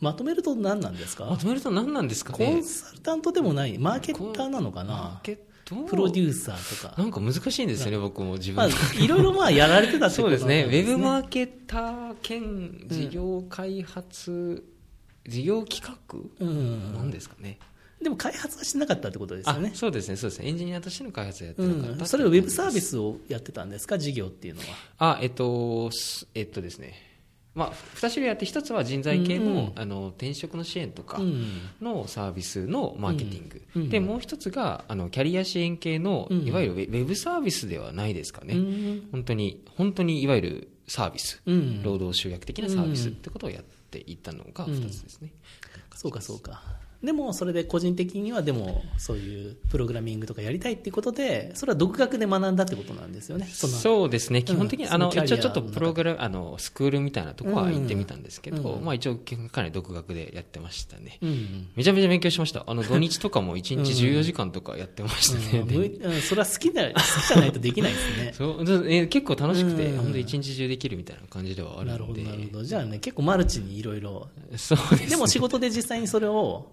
まとめると何なんですか？まとめると何なんですかね。コンサルタントでもない、マーケッターなのかマーなケットプロデューサーとか。なんか難しいんですよね、僕も自ま分あ、いろいろまあやられてたってことそうですね。ウェブマーケター兼事業開発、事業企画？うん。なんですかね。でも開発はしなかったってことですよあね。そうですね、そうですね。エンジニアとしての開発をやってうなかったってん。それをウェブサービスをやってたんですか？事業っていうのは。あ、えっと、すえっとですね。まあ、二種類あって、一つは人材系の、うんうんあの、転職の支援とかうん。のサービスのマーケティング。うんうんで、もう一つが、あの、キャリア支援系の、うんいわゆるウェブサービスではないですかね。うん本当に、本当にいわゆるサービス。うん労働集約的なサービスってことをやっていったのがうん二つですね。そうかそうか。でも、それで個人的には、でも、そういうプログラミングとかやりたいっていうことで、それは独学で学んだってことなんですよね。そうですね、基本的に、うんあの一応ちょっとプログラあのスクールみたいなとこは行ってみたんですけど、うんまあ、一応、かなり独学でやってましたね。うん。めちゃめちゃ勉強しました。あの土日とかも [LAUGHS] 1日14時間とかやってましたね。うんうんそれは好きだ、好きじゃないとできないですね。[LAUGHS] そうずえ結構楽しくて、うん本当一日中できるみたいな感じではあるなるほど、ので。なるほど。じゃあね、結構マルチにいろいろ。そうですね。でも仕事で実際にそれを、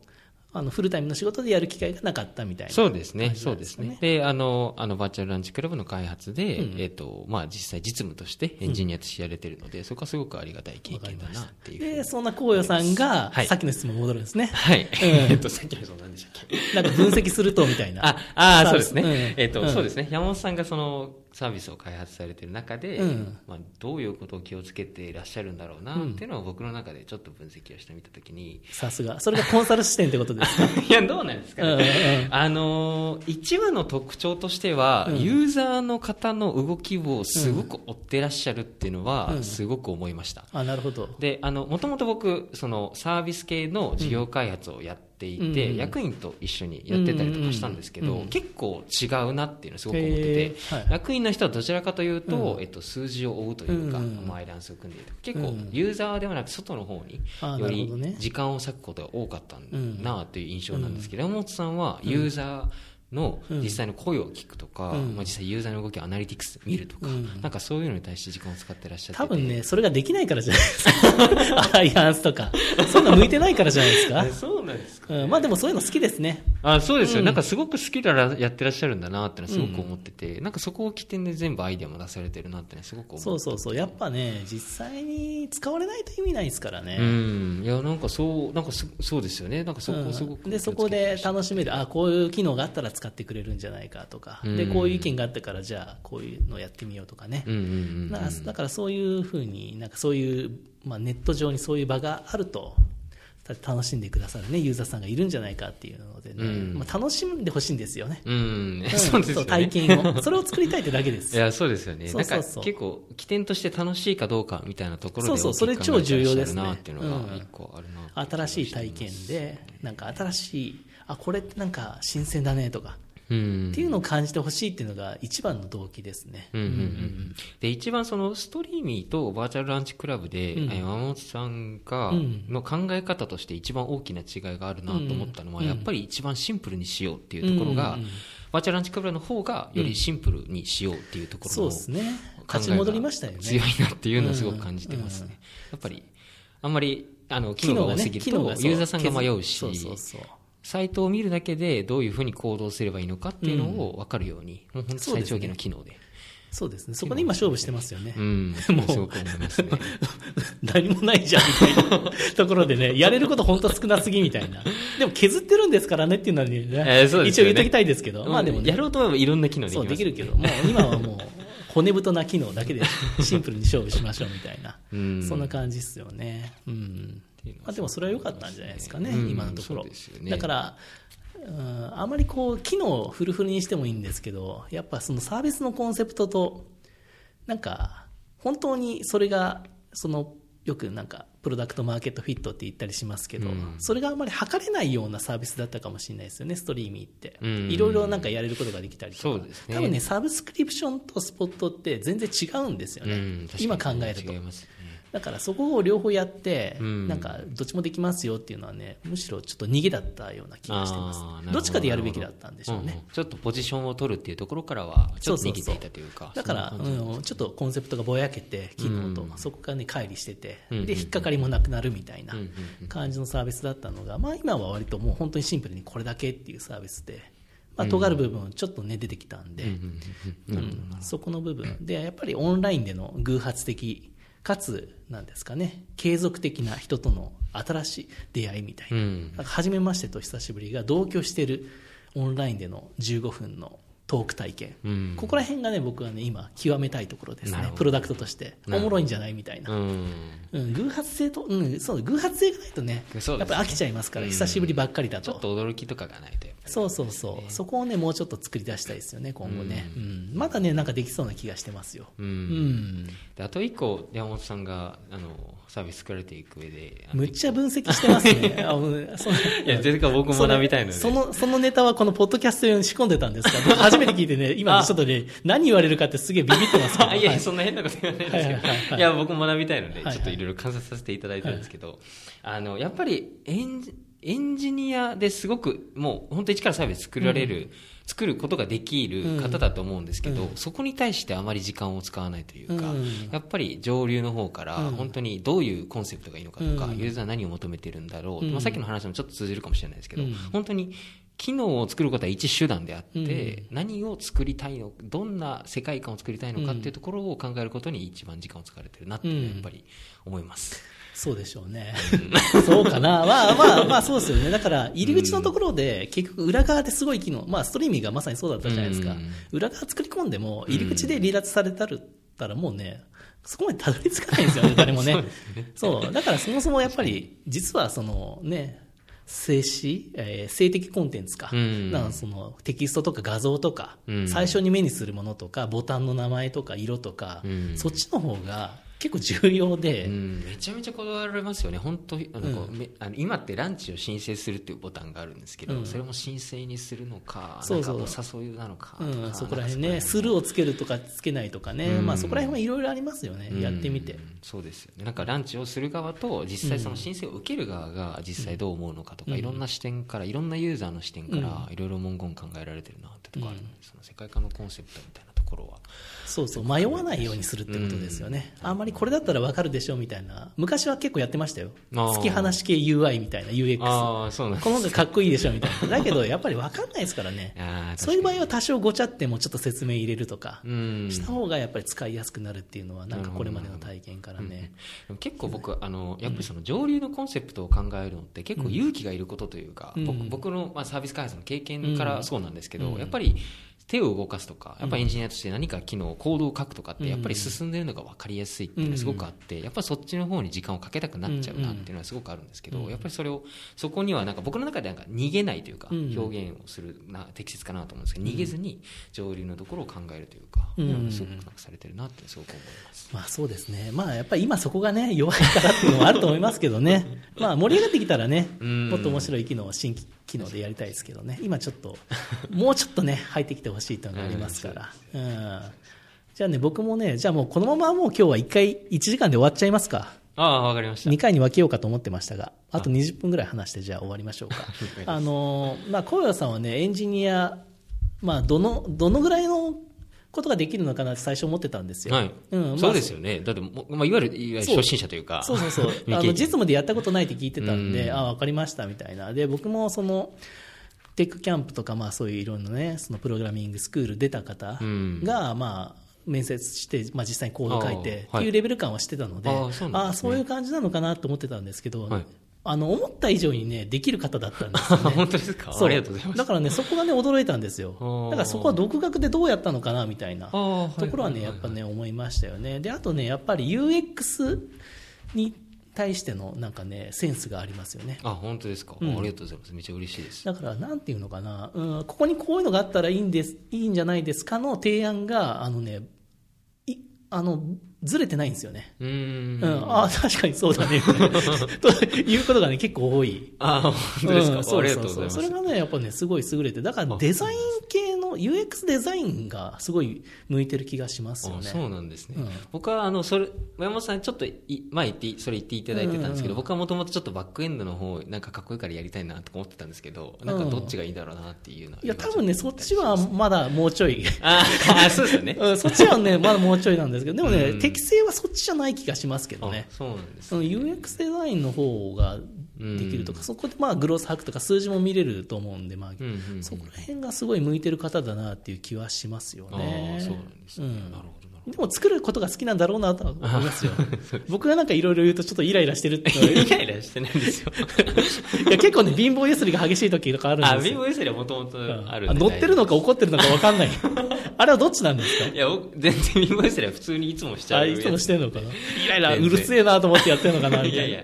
あの、フルタイムの仕事でやる機会がなかったみたいな。そうですね、そうですすねね。で、あの、あの、バーチャルランチクラブの開発で、うんえっ、と、まあ、実際実務としてエンジニアとしてやれてるので、そこはすごくありがたい経験だなっていうで、そんな紅葉さんが、はいさっきの質問戻るんですね。はい。[LAUGHS] えっと、さっきのそうなんでしたっけなんか分析するとみたいな。あ、ああ、そうですね。うんえっ、と、うんそうですね。山本さんがそのサービスを開発されてる中で、うんまあ、どういうことを気をつけていらっしゃるんだろうな、っていうのを僕の中でちょっと分析をしてみたときに、さすが。それがコンサル視点ってことですか [LAUGHS] いや、どうなんですかうんうんね。あのー、1話の特徴としては、うんユーザーの方の動きをすごく追ってらっしゃるっていうのはう、んすごく思いました。あ、なるほど。で、あの、もともと僕、そのサービス系の事業開発をやっていて、うん。役員と一緒にやってたりとかしたんですけど、うん。結構違うなっていうのをすごく思ってて、はい。役員の人はどちらかというと、うん。えっと、数字を追うというか、うん。まあアイランスを組んでいる結構うん。ユーザーではなく外の方にあより時間を割くことが多かったなという印象なんですけど、山本さんはユーザーのうん。実際の声を聞くとか、うん。まあ、実際ユーザーの動きをアナリティクスで見るとか、うん。なんかそういうのに対して時間を使ってらっしゃってて。多分ね、それができないからじゃないですか。[LAUGHS] アイアンスとか。そんな向いてないからじゃないですか。え。[LAUGHS] そうなんですかうん、まあでもそういうの好きですね。あそうですよ、うん。なんかすごく好きだらやってらっしゃるんだなってのはすごく思ってて、なんかそこを起点で全部アイデアも出されてるなってねすごく思ってそうそう。そう。やっぱね、実際に使われないと意味ないですからね。うん。いやなんかそうなんかそそうですよね。なんかそこをすごくうんでそこで楽しめるあこういう機能があったら使ってくれるんじゃないかとか、でうん。こういう意見があったからじゃあこういうのやってみようとかね、うんうんうんうん。なんかだからそういうふうになんかそういう、まあ、ネット上にそういう場があると楽しんでくださる、ね、ユーザーさんがいるんじゃないかっていうのでね、うん。まあ、楽しんでほしいんですよね、うん、うん。[LAUGHS] そうですよね。体験を。それを作りたいってだけです。いやそうですよね。そうそうそう。なんか結構起点として楽しいかどうかみたいなところでそうそうそれ超重要ですね。新しい体験でなんか新しいあこれってなんか新鮮だねとか、うんっていうのを感じてほしいっていうのが一番の動機ですね。うんうんうんで一番そのストリーミーとバーチャルランチクラブで、うんえ山本さんが、うんの考え方として一番大きな違いがあるなと思ったのは、うんやっぱり一番シンプルにしようっていうところが、うんうんうんバーチャルランチクラブの方がよりシンプルにしようっていうところのそうですね。考え立ち戻りましたよね。が強いなっていうのをすごく感じてますね。やっぱりあんまり、あの、機能が多すぎると、ユーザーさんが迷うし。サイトを見るだけでどういうふうに行動すればいいのかっていうのを分かるように、もう本当最小限の機能で。そうですね。そこで今勝負してますよね。うん。もうすごく思いますね。[LAUGHS] 何もないじゃんみたいなところでね、やれること本当少なすぎみたいな。でも削ってるんですからねっていうのはね、えーね一応言っときたいですけど、まあでもね、やろうと思えばいろんな機能できそうますできるけど、もう今はもう骨太な機能だけでシンプルに勝負しましょうみたいな、うんそんな感じですよね。うん。ていうのはまあでもそれは良かったんじゃないですかね、うん今のところ。ねだから、うんあまりこう、機能をフルフルにしてもいいんですけど、やっぱそのサービスのコンセプトと、なんか、本当にそれが、その、よくなんか、プロダクトマーケットフィットって言ったりしますけど、うんそれがあんまり測れないようなサービスだったかもしれないですよね、ストリーミーってうん。いろいろなんかやれることができたりとか。ね多分ね、サブスクリプションとスポットって全然違うんですよね。うん確今考えると違い。ますよね。だからそこを両方やって、うん。なんかどっちもできますよっていうのはね、むしろちょっと逃げだったような気がしてます。あーなるほ。どどっちかでやるべきだったんでしょうね。んん。ちょっとポジションを取るっていうところからは、ちょっと逃げていたというか。だから、うん、ちょっとコンセプトがぼやけて、機能と、うん。そこがね、乖離してて、うんで、引っかかりもなくなるみたいな感じのサービスだったのが、まあ今は割ともう本当にシンプルにこれだけっていうサービスで、まあ尖る部分ちょっとね、出てきたんで、うん。そこの部分。でやっぱりオンラインでの偶発的かつなんですかね継続的な人との新しい出会いみたいな,、うん。初めましてと久しぶりが同居してるオンラインでの15分のトーク体験、うん。ここら辺がね僕はね今極めたいところですね。プロダクトとして。おもろいんじゃないみたいな、うん。うん、偶発性と、うん、そう偶発性がないとねね。やっぱり飽きちゃいますから、うん。久しぶりばっかりだと。ちょっと驚きとかがないとそうそうそう、そこをねもうちょっと作り出したいですよね今後ね、うん。まだねなんかできそうな気がしてますよ。うん。うん。であと一個山本さんがあのサービス作られていく上でむっちゃ分析してますね。[LAUGHS] いや全然僕も学びたいのでその、そのネタはこのポッドキャスト用に仕込んでたんですが、僕 [LAUGHS] 初めて聞いてね、今ちょっとね、何言われるかってすげえビビってますけど。あいやそんな変なこと言わないですけど、いや、僕も学びたいので、ちょっといろいろ観察させていただいてるんですけど、あの、やっぱりエンジ、エンジニアですごく、もう本当一からサービス作られる、作ることができる方だと思うんですけど、うん。そこに対してあまり時間を使わないというか、うん。やっぱり上流の方から、うん。本当にどういうコンセプトがいいのかとか、うん。ユーザーは何を求めてるんだろう、うん。まあ、さっきの話もちょっと通じるかもしれないですけど、うん。本当に機能を作ることは一手段であって、うん。何を作りたいのどんな世界観を作りたいのかっていうところを考えることに一番時間を使われてるなってやっぱり思います。そうでしょうね。そうかな。[LAUGHS] まあまあまあそうですよね。だから、入り口のところで、結局裏側ですごい機能、まあストリーミングがまさにそうだったじゃないですかうん。裏側作り込んでも、入り口で離脱されたらもうね、そこまでたどり着かないんですよね、[LAUGHS] 誰もね。そう。だからそもそもやっぱり、実はそのね、静止、えー性的コンテンツか。うんかそのテキストとか画像とか、うん最初に目にするものとか、ボタンの名前とか色とか、うんそっちの方が結構重要で、うん、めちゃめちゃこだわられますよね、本当あの、こううめあの今ってランチを申請するっていうボタンがあるんですけど、うん。それも申請にするのか、そうそう。なんかお誘いなのかとか、うん、そこら辺ね、スルーをつけるとかつけないとかね、うん。まあそこら辺はいろいろありますよね、やってみて。うん。そうですよね。なんかランチをする側と実際その申請を受ける側が実際どう思うのかとか、うん。いろんな視点からいろんなユーザーの視点からいろいろ文言考えられてるなってところあるので、その世界観のコンセプトみたいな。ところは。そうそう、迷わないようにするってことですよね。あんまりこれだったらわかるでしょみたいな、昔は結構やってましたよ。突き放し系 UI みたいな UX。ああそうなんこの方がかっこいいでしょみたいな。だけど、やっぱりわかんないですからね。[LAUGHS] そういう場合確は多少ごちゃってもちょっと説明入れるとかした方がやっぱり使いやすくなるっていうのは、なんかこれまでの体験からね。でも結構僕あのやっぱりその上流のコンセプトを考えるのって結構勇気がいることというか、うん。僕僕のまあサービス開発の経験からそうなんですけど、うん。やっぱり手を動かすとか、やっぱエンジニアとして何か機能、コードを書くとかって、やっぱり進んでるのが分かりやすいっていうのがすごくあって、やっぱりそっちの方に時間をかけたくなっちゃうなっていうのはすごくあるんですけど、うん。やっぱりそれを、そこにはなんか僕の中でなんか逃げないというか、うん表現をするな、適切かなと思うんですけど、逃げずに上流のところを考えるというか、うん。すごくなんかされてるなってすごく思います。まあそうですね。まあやっぱり今そこがね、弱いからっていうのもあると思いますけどね。[LAUGHS] まあ盛り上がってきたらね、うん。もっと面白い機能を新規機能でやりたいですけどね。今ちょっと、もうちょっとね、入ってきてほしいというのがありますから。[LAUGHS] うん。じゃあね、僕もね、じゃあもうこのままもう今日は1回1時間で終わっちゃいますか。ああ、わかりました。2回に分けようかと思ってましたが、あと20分ぐらい話してじゃあ終わりましょうか。[LAUGHS] あのー、まあ、小岩さんはね、エンジニア、まあ、どの、どのぐらいのことができるのかなって最初思ってたんですよ。はい。うんまあそうですよね。だってまあ、いわゆる、いわゆる初心者というか。そうそうそう。[LAUGHS] あの、実務でやったことないって聞いてたんで、うんあ、わかりましたみたいな。で、僕もその、テックキャンプとか、まあそういういろんなね、そのプログラミングスクール出た方うんが、まあ、面接して、まあ実際にコード書いてっていうレベル感はしてたので、あーそうなんですねあーそういう感じなのかなと思ってたんですけど、はいあの、思った以上にね、できる方だったんですよね。[LAUGHS] 本当ですか？ありがとうございます。だからね、そこがね、驚いたんですよ。だからそこは独学でどうやったのかな、みたいなところはね、やっぱね、思いましたよね。で、あとね、やっぱり UX に対してのなんかね、センスがありますよね。あ、本当ですか、うんありがとうございます。めっちゃ嬉しいです。だから、なんていうのかな、うん、ここにこういうのがあったらいいんです、いいんじゃないですかの提案が、あのね、いあの、ずれてないんですよね。うーん。うん、ああ、確かにそうだね。[LAUGHS] ということがね、結構多い。あ、本当ですか、うんそうそうそう。それがね、やっぱね、すごい優れて、だからデザイン系の UX デザインがすごい向いてる気がしますよね。あそうなんですね、うん僕はあのそれ山本さんちょっとい前言ってそれ言っていただいてたんですけど、僕はもともとちょっとバックエンドの方なんかかっこいいからやりたいなとか思ってたんですけどなんかどっちがいいだろうなっていうのはいや、多分ね、そっちはまだもうちょい。ああそうですよねうん、そっちはね、まだもうちょいなんですけど、でもね、うん適性はそっちじゃない気がしますけどね。あ。そうなんです UX デザインの方ができるとか、うん。そこでまあグロースハックとか数字も見れると思うんで、まあうんうんうん。そこら辺がすごい向いてる方だなっていう気はしますよね。そうなんですね、うん。なるほどでも作ることが好きなんだろうなとは思いますよ。[LAUGHS] 僕がなんかいろいろ言うとちょっとイライラしてるって [LAUGHS] イライラしてないんですよ。いや結構ね、貧乏ゆすりが激しい時とかあるんあですよ。貧乏ゆすりはもともとあるんで。あ乗ってるのか怒ってるのか分かんない。[LAUGHS] あれはどっちなんですか？いや僕全然貧乏ゆすりは普通にいつもしちゃうあ、いつもしてんのかな？イライラ、うるせえなと思ってやってんのかなみたいな。いやいや。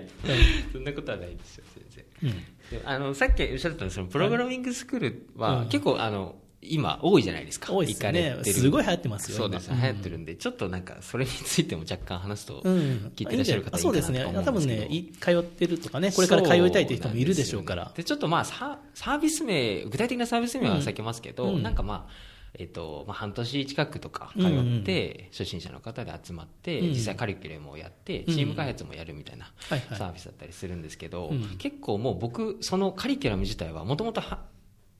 そんなことはないですよ全然。うん。であのさっきおっしゃったそのプログラミングスクールは、うん。結構あの今多いじゃないですか。多いですね。すごい流行ってますよそうです、今流行ってるんでちょっとなんかそれについても若干話すと、うん、聞いてらっしゃる方いそうですね。多分ね、い通ってるとかね、これから通いたいという人もいるでしょうから。でちょっとまあササービス名具体的なサービス名は避けますけど、うん。なんかまあえっとまあ、半年近くとか通って、初心者の方で集まって、うん。実際カリキュラムをやって、うん。チーム開発もやるみたいなサービスだったりするんですけど、うん。結構もう僕、そのカリキュラム自体はもともと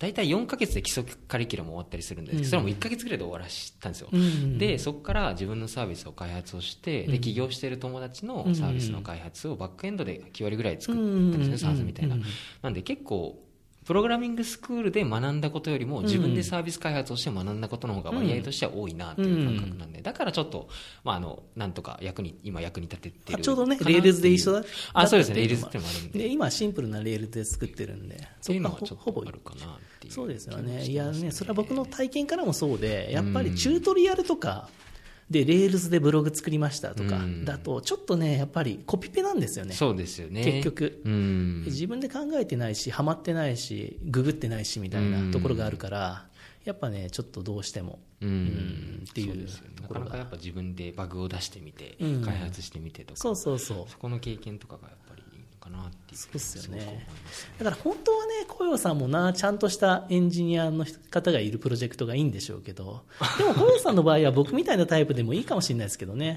大体4ヶ月で基礎カリキュラム終わったりするんですけど、うんそれはもう1ヶ月ぐらいで終わらしたんですよ。うんで、そこから自分のサービスを開発をして、うんで、起業している友達のサービスの開発をバックエンドで9割ぐらい作うんったんですね、うん SaaS みたいなうん。なんで結構、プログラミングスクールで学んだことよりも自分でサービス開発をして学んだことの方が割合としては多いなっていう感覚なんで、だからちょっと、まあ、あの、なんとか役に、今役に立ててる。あちょうどね、 Rails で一緒だあ、そうですね、 Rails だってもあるんで。で、今シンプルな Rails で作ってるんで、っていうのはちょっほぼとあるかなっていう。そうですよね。いやね、それは僕の体験からもそうで、やっぱりチュートリアルとか、で、 Rails でブログ作りましたとかうん。だと、ちょっとね、やっぱりコピペなんですよね。そうですよね。結局。うん。自分で考えてないし、ハマってないし、ググってないしみたいなところがあるから、やっぱね、ちょっとどうしても、うん。うんっていうところが。なかなかやっぱ自分でバグを出してみて、うん。開発してみてとか、そうそうそう。そこの経験とかがやっぱかなっていう。そうっすよね。だから本当はね、雇用さんもな、ちゃんとしたエンジニアの方がいるプロジェクトがいいんでしょうけど、でも雇用さんの場合は僕みたいなタイプでもいいかもしれないですけどね。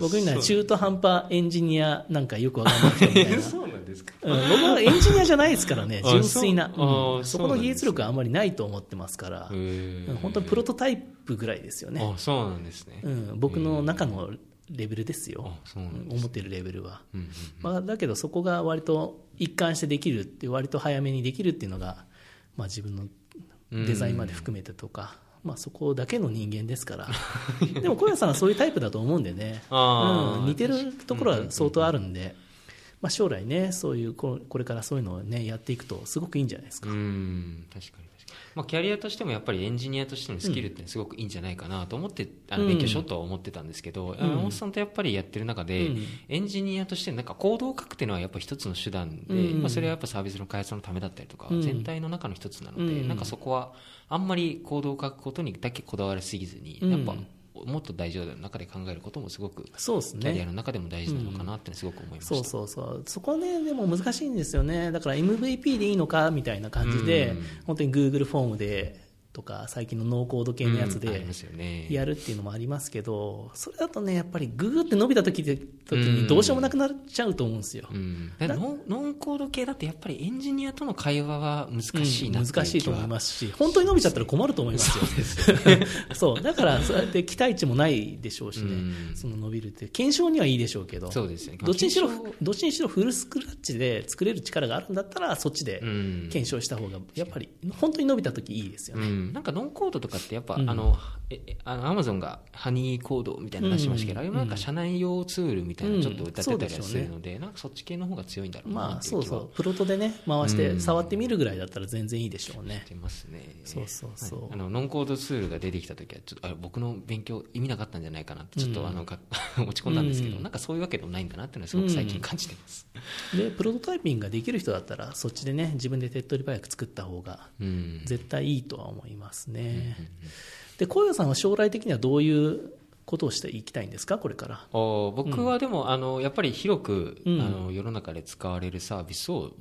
僕みたいな中途半端エンジニアなんかよくわかんない人みたいな。[LAUGHS] そうなんですか。うん、僕はエンジニアじゃないですからね、[LAUGHS] あ純粋な。そう。ん。そこの技術力はあんまりないと思ってますから、本当にプロトタイプぐらいですよね。あそうなんですね、うん、僕の中のレベルですよ。す思ってるレベルは。うんうんまあ、だけどそこが割と一貫してできるって割と早めにできるっていうのが、まあ、自分のデザインまで含めてとか、まあ、そこだけの人間ですから。[LAUGHS] でも小屋さんはそういうタイプだと思うんでね、うん、似てるところは相当あるんで、まあ、将来ねそういうここれからそういうのを、ね、やっていくとすごくいいんじゃないですか。うん確かに、まあ、キャリアとしてもやっぱりエンジニアとしてのスキルってすごくいいんじゃないかなと思って、あのうん。勉強しようとは思ってたんですけど、山本さんとやっぱりやってる中で、うん。エンジニアとしてなんかコードを書くっていうのはやっぱ一つの手段で、うん。まあ、それはやっぱサービスの開発のためだったりとか、うん。全体の中の一つなので、うん。なんかそこはあんまりコードを書くことにだけこだわりすぎずに、うん。やっぱもっと大丈夫な中で考えることもすごくそうですキャリアねの中でも大事なのかなってすごく思いました。そうそうそう。そこはねでも難しいんですよね。だから MVP でいいのかみたいな感じで、うん。本当に Google フォームでとか最近のノーコード系のやつでやるっていうのもありますけど、それだとねやっぱりグーって伸びた時で時にどうしようもなくなっちゃうと思うんですよ。うん、だからノンコード系だってやっぱりエンジニアとの会話は難しいなうん難しいと思いますし、本当に伸びちゃったら困ると思いますよ。そう [LAUGHS] だから、そうやって期待値もないでしょうしね、うん。その伸びるって、検証にはいいでしょうけど、そうですね。どっちにしろどっちにしろフルスクラッチで作れる力があるんだったら、そっちでうん検証。した方が、やっぱり本当に伸びたときいいですよね。うん、なんかノンコードとかってやっぱ、うん。あのええあのアマゾンがハニーコードみたいなの出しましたけど、うん。あれもなんか社内用ツールみたいなのちょっと歌ってたりうんするので,、なんかそっち系の方が強いんだろうなまあそううそう、プロトでね、回して、うん。触ってみるぐらいだったら全然いいでしょうね。し。てますね。そうそうそう。はい。あのノンコードツールが出てきた時はちょっとあれ僕の勉強意味なかったんじゃないかなってちょっと、うん。あのか [LAUGHS] 落ち込んだんですけど、うん。なんかそういうわけでもないんだなっていうのはすごく最近感じてます、で、プロトタイピングができる人だったら、そっちでね、自分で手っ取り早く作った方がうん。絶対いいとは思いますね。で、小夜さんは将来的にはどういうことをしていきたいんですか、これから。お僕はでも、あのやっぱり広く、うん。あの世の中で使われるサービスを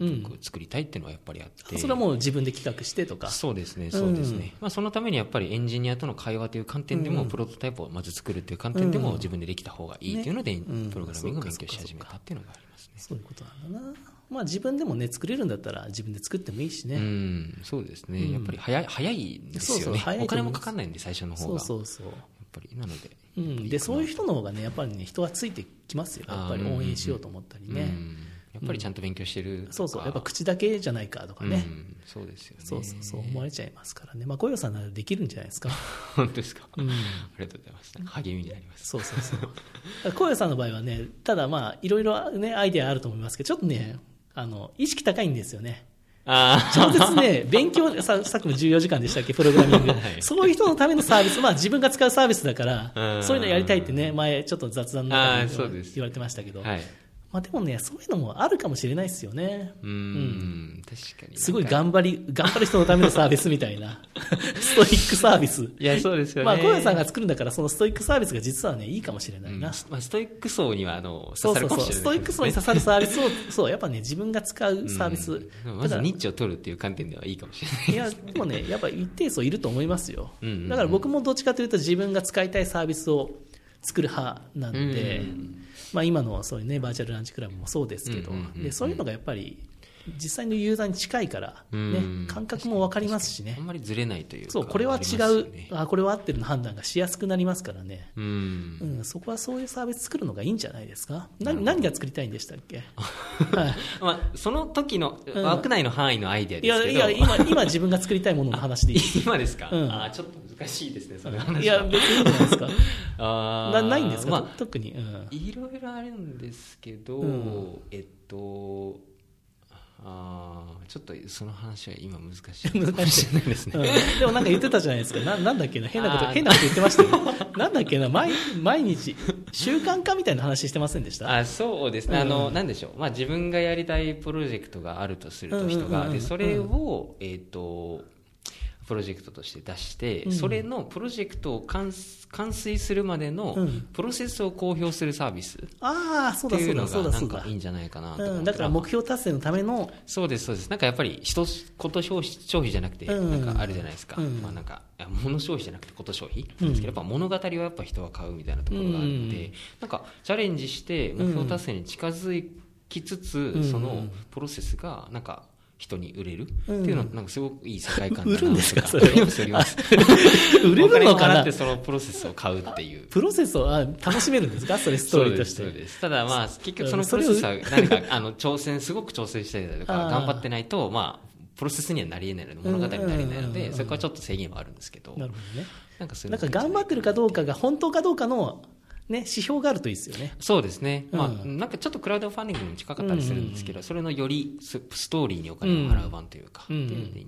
作りたいっていうのはやっぱりあって、それはもう自分で企画してとか。そうですね、そうですね、うん。まあ、そのためにやっぱりエンジニアとの会話という観点でも、うん。プロトタイプをまず作るという観点でうん。も自分でできた方がいいっていうので、プログラミングを勉強し始めたっていうのがあります。ね。そういうことなんだな。まあ自分でもね、作れるんだったら自分で作ってもいいしね。うん、そうですね、うん。やっぱり早い早いんですよね。そうそう早いとお金もかかんないんで、最初の方そうが、そうそう。やっぱりなので、うん、でそういう人の方がねやっぱりね人はついてきますよ。やっぱり応援しようと思ったりね、うんやっぱりちゃんと勉強してるとか、そうそう。やっぱ口だけじゃないかとかね、うん。そうですよね、そうそう。そう思われちゃいますからね。まあ小夜さんならできるんじゃないですか、本当ですか、うん、ありがとうございます、励みになります。そうそうそう。小夜さんの場合はねただまあいろいろねアイデアあると思いますけどちょっとねあの意識高いんですよね。あ超絶ね、勉強さ、さっきも14時間でしたっけ、プログラミング、はい。そういう人のためのサービス、まあ自分が使うサービスだからう、ん。そういうのやりたいってね、前ちょっと雑談の中で言われてましたけど、はいまあでもね、そういうのもあるかもしれないですよね。うーん、確かに。すごい頑張り、頑張る人のためのサービスみたいな、[LAUGHS] ストイックサービス。いや、そうですよね。まあ、小屋さんが作るんだから、そのストイックサービスが実はね、いいかもしれないな。うんまあ、ストイック層には、あの、そう刺さるかもしれないそうそう、ストイック層に刺さるサービスを、そう、やっぱね、自分が使うサービス。うんまずニッチを取るっていう観点ではいいかもしれない。いや、でもね、やっぱ一定数いると思いますよ。うんうんうんだから僕もどっちかというと自分が使いたいサービスを作る派なんで、うんまあ今のそういうね、バーチャルランチクラブもそうですけど、でそういうのがやっぱり実際のユーザーに近いから、うんね、感覚もわかりますしねあん。まりずれないというか。そう、これは違う、よねあ、これは合ってるの判断がしやすくなりますからね。うんう。ん、そこはそういうサービス作るのがいいんじゃないですか？何何が作りたいんでしたっけ？[LAUGHS] はいまあ、その時のん枠内の範囲のアイデアいや、ですけど。いや、今、今自分が作りたいものの話でいいです。今ですか、うんあーちょっと難しいですね、その話は。いや、別にいいんじゃないですか。[LAUGHS] あーなないんですか、まあ、特に。うんいろいろあるんですけど、うんえっと、あーちょっとその話は今難しい。[LAUGHS] 難しいですね。うん。でもなんか言ってたじゃないですか。ななんだっけな？変なこと、変なこと言ってましたよ。なんだっけな？毎毎日、習慣化みたいな話してませんでした？あそうですね、うん。あのなんでしょう、まあ、自分がやりたいプロジェクトがあるとすると、人が、でそれを、えっとプロジェクトとして出して、うん。それのプロジェクトを完完遂するまでのうん。プロセスを公表するサービスっていうのがなんかいい。んじゃないかなとうん、だから目標達成のための、そうですそうです。なんかやっぱり人こと消費消費じゃなくてうん。なんかあるじゃないですか、うん。まあ、なんか物消費じゃなくてこと消費なんですけど、やっぱ物語はやっぱ人は買うみたいなところがあって、うん。なんかチャレンジして目標達成に近づきつつ、うん。そのプロセスがなんか人に売れる？っていうのはなんかすごくいい世界観だな売るんですか？とそれ売ります売ります。[LAUGHS] 売れるのかな？ってそのプロセスを買うっていう。プロセスをあ楽しめるんですか？それストーリーとして。そうですただまあ結局そのプロセスは何かあの挑戦すごく挑戦したりだとか [LAUGHS] 頑張ってないとまあプロセスにはなり得ないので物語になり得ないのでそこはちょっと制限はあるんですけど。なるほどね。なんか頑張ってるかどうかが本当かどうかの、ね、指標があるといいですよね。そうですね、まあ、うんなんかちょっとクラウドファンディングにも近かったりするんですけど、それのよりスストーリーにお金を払う版というか、うん。っていう。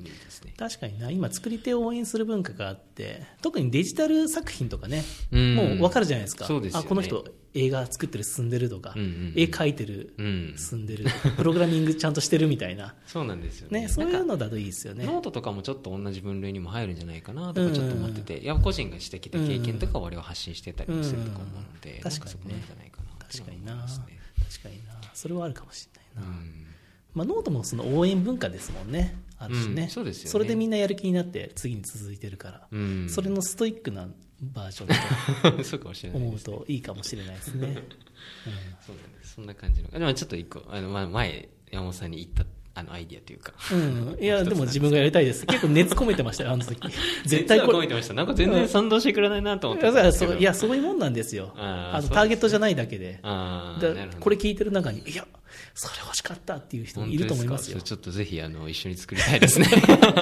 確かにな、今作り手を応援する文化があって、特にデジタル作品とかね、うん。もう分かるじゃないですか。すよね。あ、この人映画作ってる進んでるとか、うんうんうん絵描いてるうん、進んでる、プログラミングちゃんとしてるみたいな。[LAUGHS] そうなんですよね。ね、そういうのだといいですよね。ノートとかもちょっと同じ分類にも入るんじゃないかなとかちょっと思ってて、いや個人がしてきた経験とかを我々は発信してたりもするとか思うので、うんなんかそこなんじゃないかなっていう確かにな。確かにな。それはあるかもしれないな。うんまあ、ノートもその応援文化ですもんね。あるしね,、うんそうですよねそれでみんなやる気になって次に続いてるから、うんそれのストイックなバージョンと [LAUGHS] そうかもしれない思うといいかもしれないですね。[LAUGHS] そうなんです。そんな感じの。でもちょっと一個あの、まあ、前山本さんに言ったあのアイディアというか。うん、いや、でも自分がやりたいです。結構熱込めてましたよ、あの時。[LAUGHS] 絶対込めてました。なんか全然賛同してくれないなと思ってたんいやそういや、そういうもんなんですよ。あのターゲットじゃないだけで。これ聞いてる中に、いや、それ欲しかったっていう人もいると思いますよ。本当で。か？ちょっとぜひあの一緒に作りたいですね。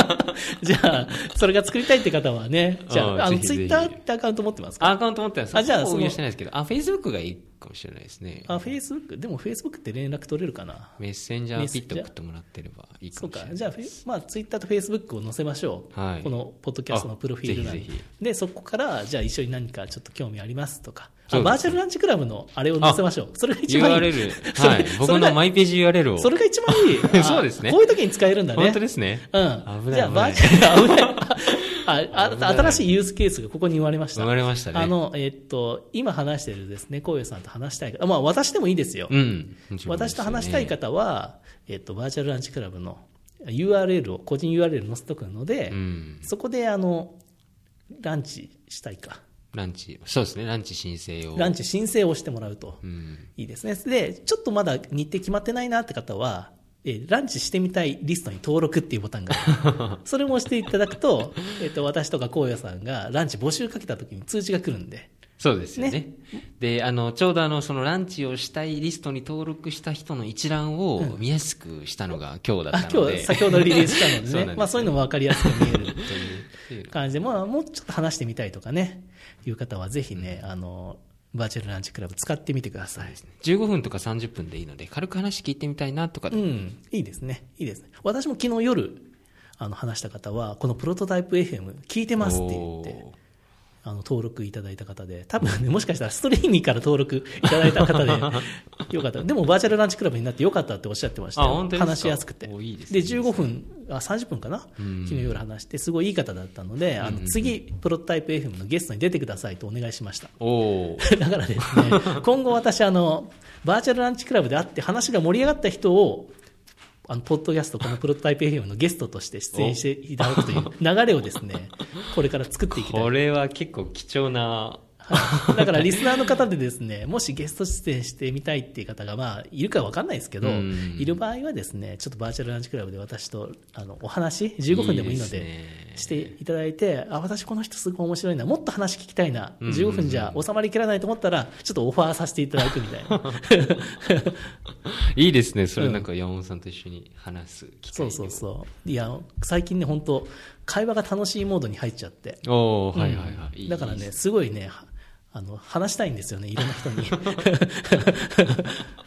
[LAUGHS] じゃあ、それが作りたいって方はね、じゃあ、あの、ツイッターってアカウント持ってますか？アカウント持ってます。あじゃあそのそこ運用してないですけど。あフェイスブックがいいかもしれないですねあ、フェイスブックでもフェイスブックって連絡取れるかな？メッセンジャーピッとメッセンジャー？送ってもらってればいいかそうか。もしれないじゃあ、フェイまあ、ツイッターとフェイスブックを載せましょう。はいこのポッドキャストのプロフィール欄にで、そこから、じゃあ一緒に何かちょっと興味ありますとか、あバーチャルランチクラブのあれを載せましょう。それが一番いい。URL はい僕のマイページ URL をそれが一番いいあ。[LAUGHS] そうですねこういう時に使えるんだね。本当ですねうん。危ないじゃあ、バーチャル、危ない。ああ新しいユースケースがここに生まれました。生まれましたね。あの、えっと、今話してるですね、こういうさんと話したい方、まあ私でもいいですよ。うん。私と話したい方方は、えっと、バーチャルランチクラブの URL を、個人 URL 載せとくので、うん。そこで、あの、ランチしたいか。ランチそうですね。ランチ申請を。ランチ申請をしてもらうと。うん。いいですね。で、ちょっとまだ日程決まってないなって方は、えーランチしてみたいリストに登録っていうボタンがある。[LAUGHS] それも押していただくと、えっと、私とかこうやさんがランチ募集かけた時に通知が来るんで、そうですよね。であのちょうどあのそのランチをしたいリストに登録した人の一覧を見やすくしたのが今日だあったので、今日先ほどリリースしたの [LAUGHS] ですよでね、まあそういうのも分かりやすく見えるという。感じで、まあもうちょっと話してみたいとかね、いう方はぜひね、あの、バーチャルランチクラブ使ってみてください。15分とか30分でいいので軽く話聞いてみたいなとかうん、いいですね。いいですね。私も昨日夜、あの、話した方は、このプロトタイプ FM 聞いてますって言って、あの、登録いただいた方で、多分ね、もしかしたらストリーミーから登録いただいた方で、[LAUGHS] よかった。でも、バーチャルランチクラブになってよかったっておっしゃってました話しやすくて。おいいですね。で、15分、あ、30分かな？うん。昨日夜話して、すごいいい方だったので、あの、次、プロトタイプ FM のゲストに出てくださいとお願いしました。[LAUGHS] だからですね、今後私、あの、バーチャルランチクラブで会って話が盛り上がった人を、あの、ポッドキャスト、このプロトタイプ FM のゲストとして出演していただくという流れをですね、これから作っていきたい。これは結構貴重なはい。だからリスナーの方でですね、もしゲスト出演してみたいっていう方が、まあ、いるかわかんないですけど、うん。いる場合はですね、ちょっとバーチャルランチクラブで私と、あの、お話、15分でもいいので、いいですね。していただいて、あ、私この人すごい面白いな、もっと話聞きたいな、うん。15分じゃ収まりきらないと思ったら、ちょっとオファーさせていただくみたいな。[LAUGHS] いいですね。それなんか山本さんと一緒に話す機会そうそうそう。いや、最近ね、本当会話が楽しいモードに入っちゃって。うおおはいはいはい、だからね、すごいね、あの、話したいんですよね、[LAUGHS] いろんな人に。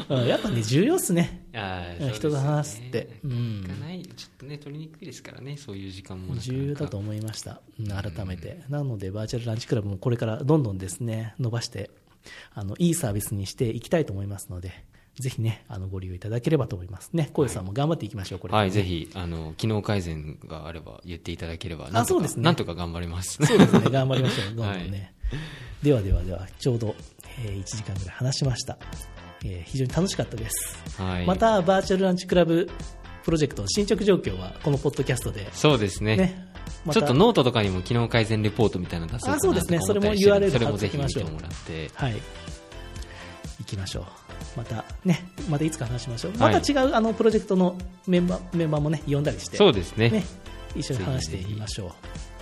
うんやっぱね、重要っすね。人と話すってうんないちょっとね取りにくいですからねそういう時間も重要だと思いました。うん改めて。なので、バーチャルランチクラブもこれからどんどんですね、伸ばして、あの、いいサービスにしていきたいと思いますので、ぜひね、あの、ご利用いただければと思いますね。小遊さんも頑張っていきましょう、これね、はい、ぜひ、あの、機能改善があれば言っていただければ、なんとか、そうですねなんとか頑張ります。そうですね、頑張りましょう、[LAUGHS] どんどんね。ではではでは、ちょうど、えー1時間ぐらい話しました。えー非常に楽しかったです。はい。ま、た、バーチャルランチクラブプロジェクトの進捗状況は、このポッドキャストで、そうですね。ね、またちょっとノートとかにも機能改善レポートみたいなの出そうかなあそうですねとか思ったりしてるんでそれも URL それもぜひ貼っときましょう見てもらって。はい。行きましょう。またね、またいつか話しましょう。はいまた違う、あの、プロジェクトのメンバー、メンバーもね、呼んだりして、そうですね。ね、一緒に話してみましょう。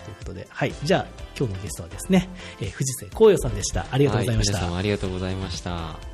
ということで、はい。じゃあ、今日のゲストはですね、えー藤瀬光陽さんでした。ありがとうございました。は皆様ありがとうございました。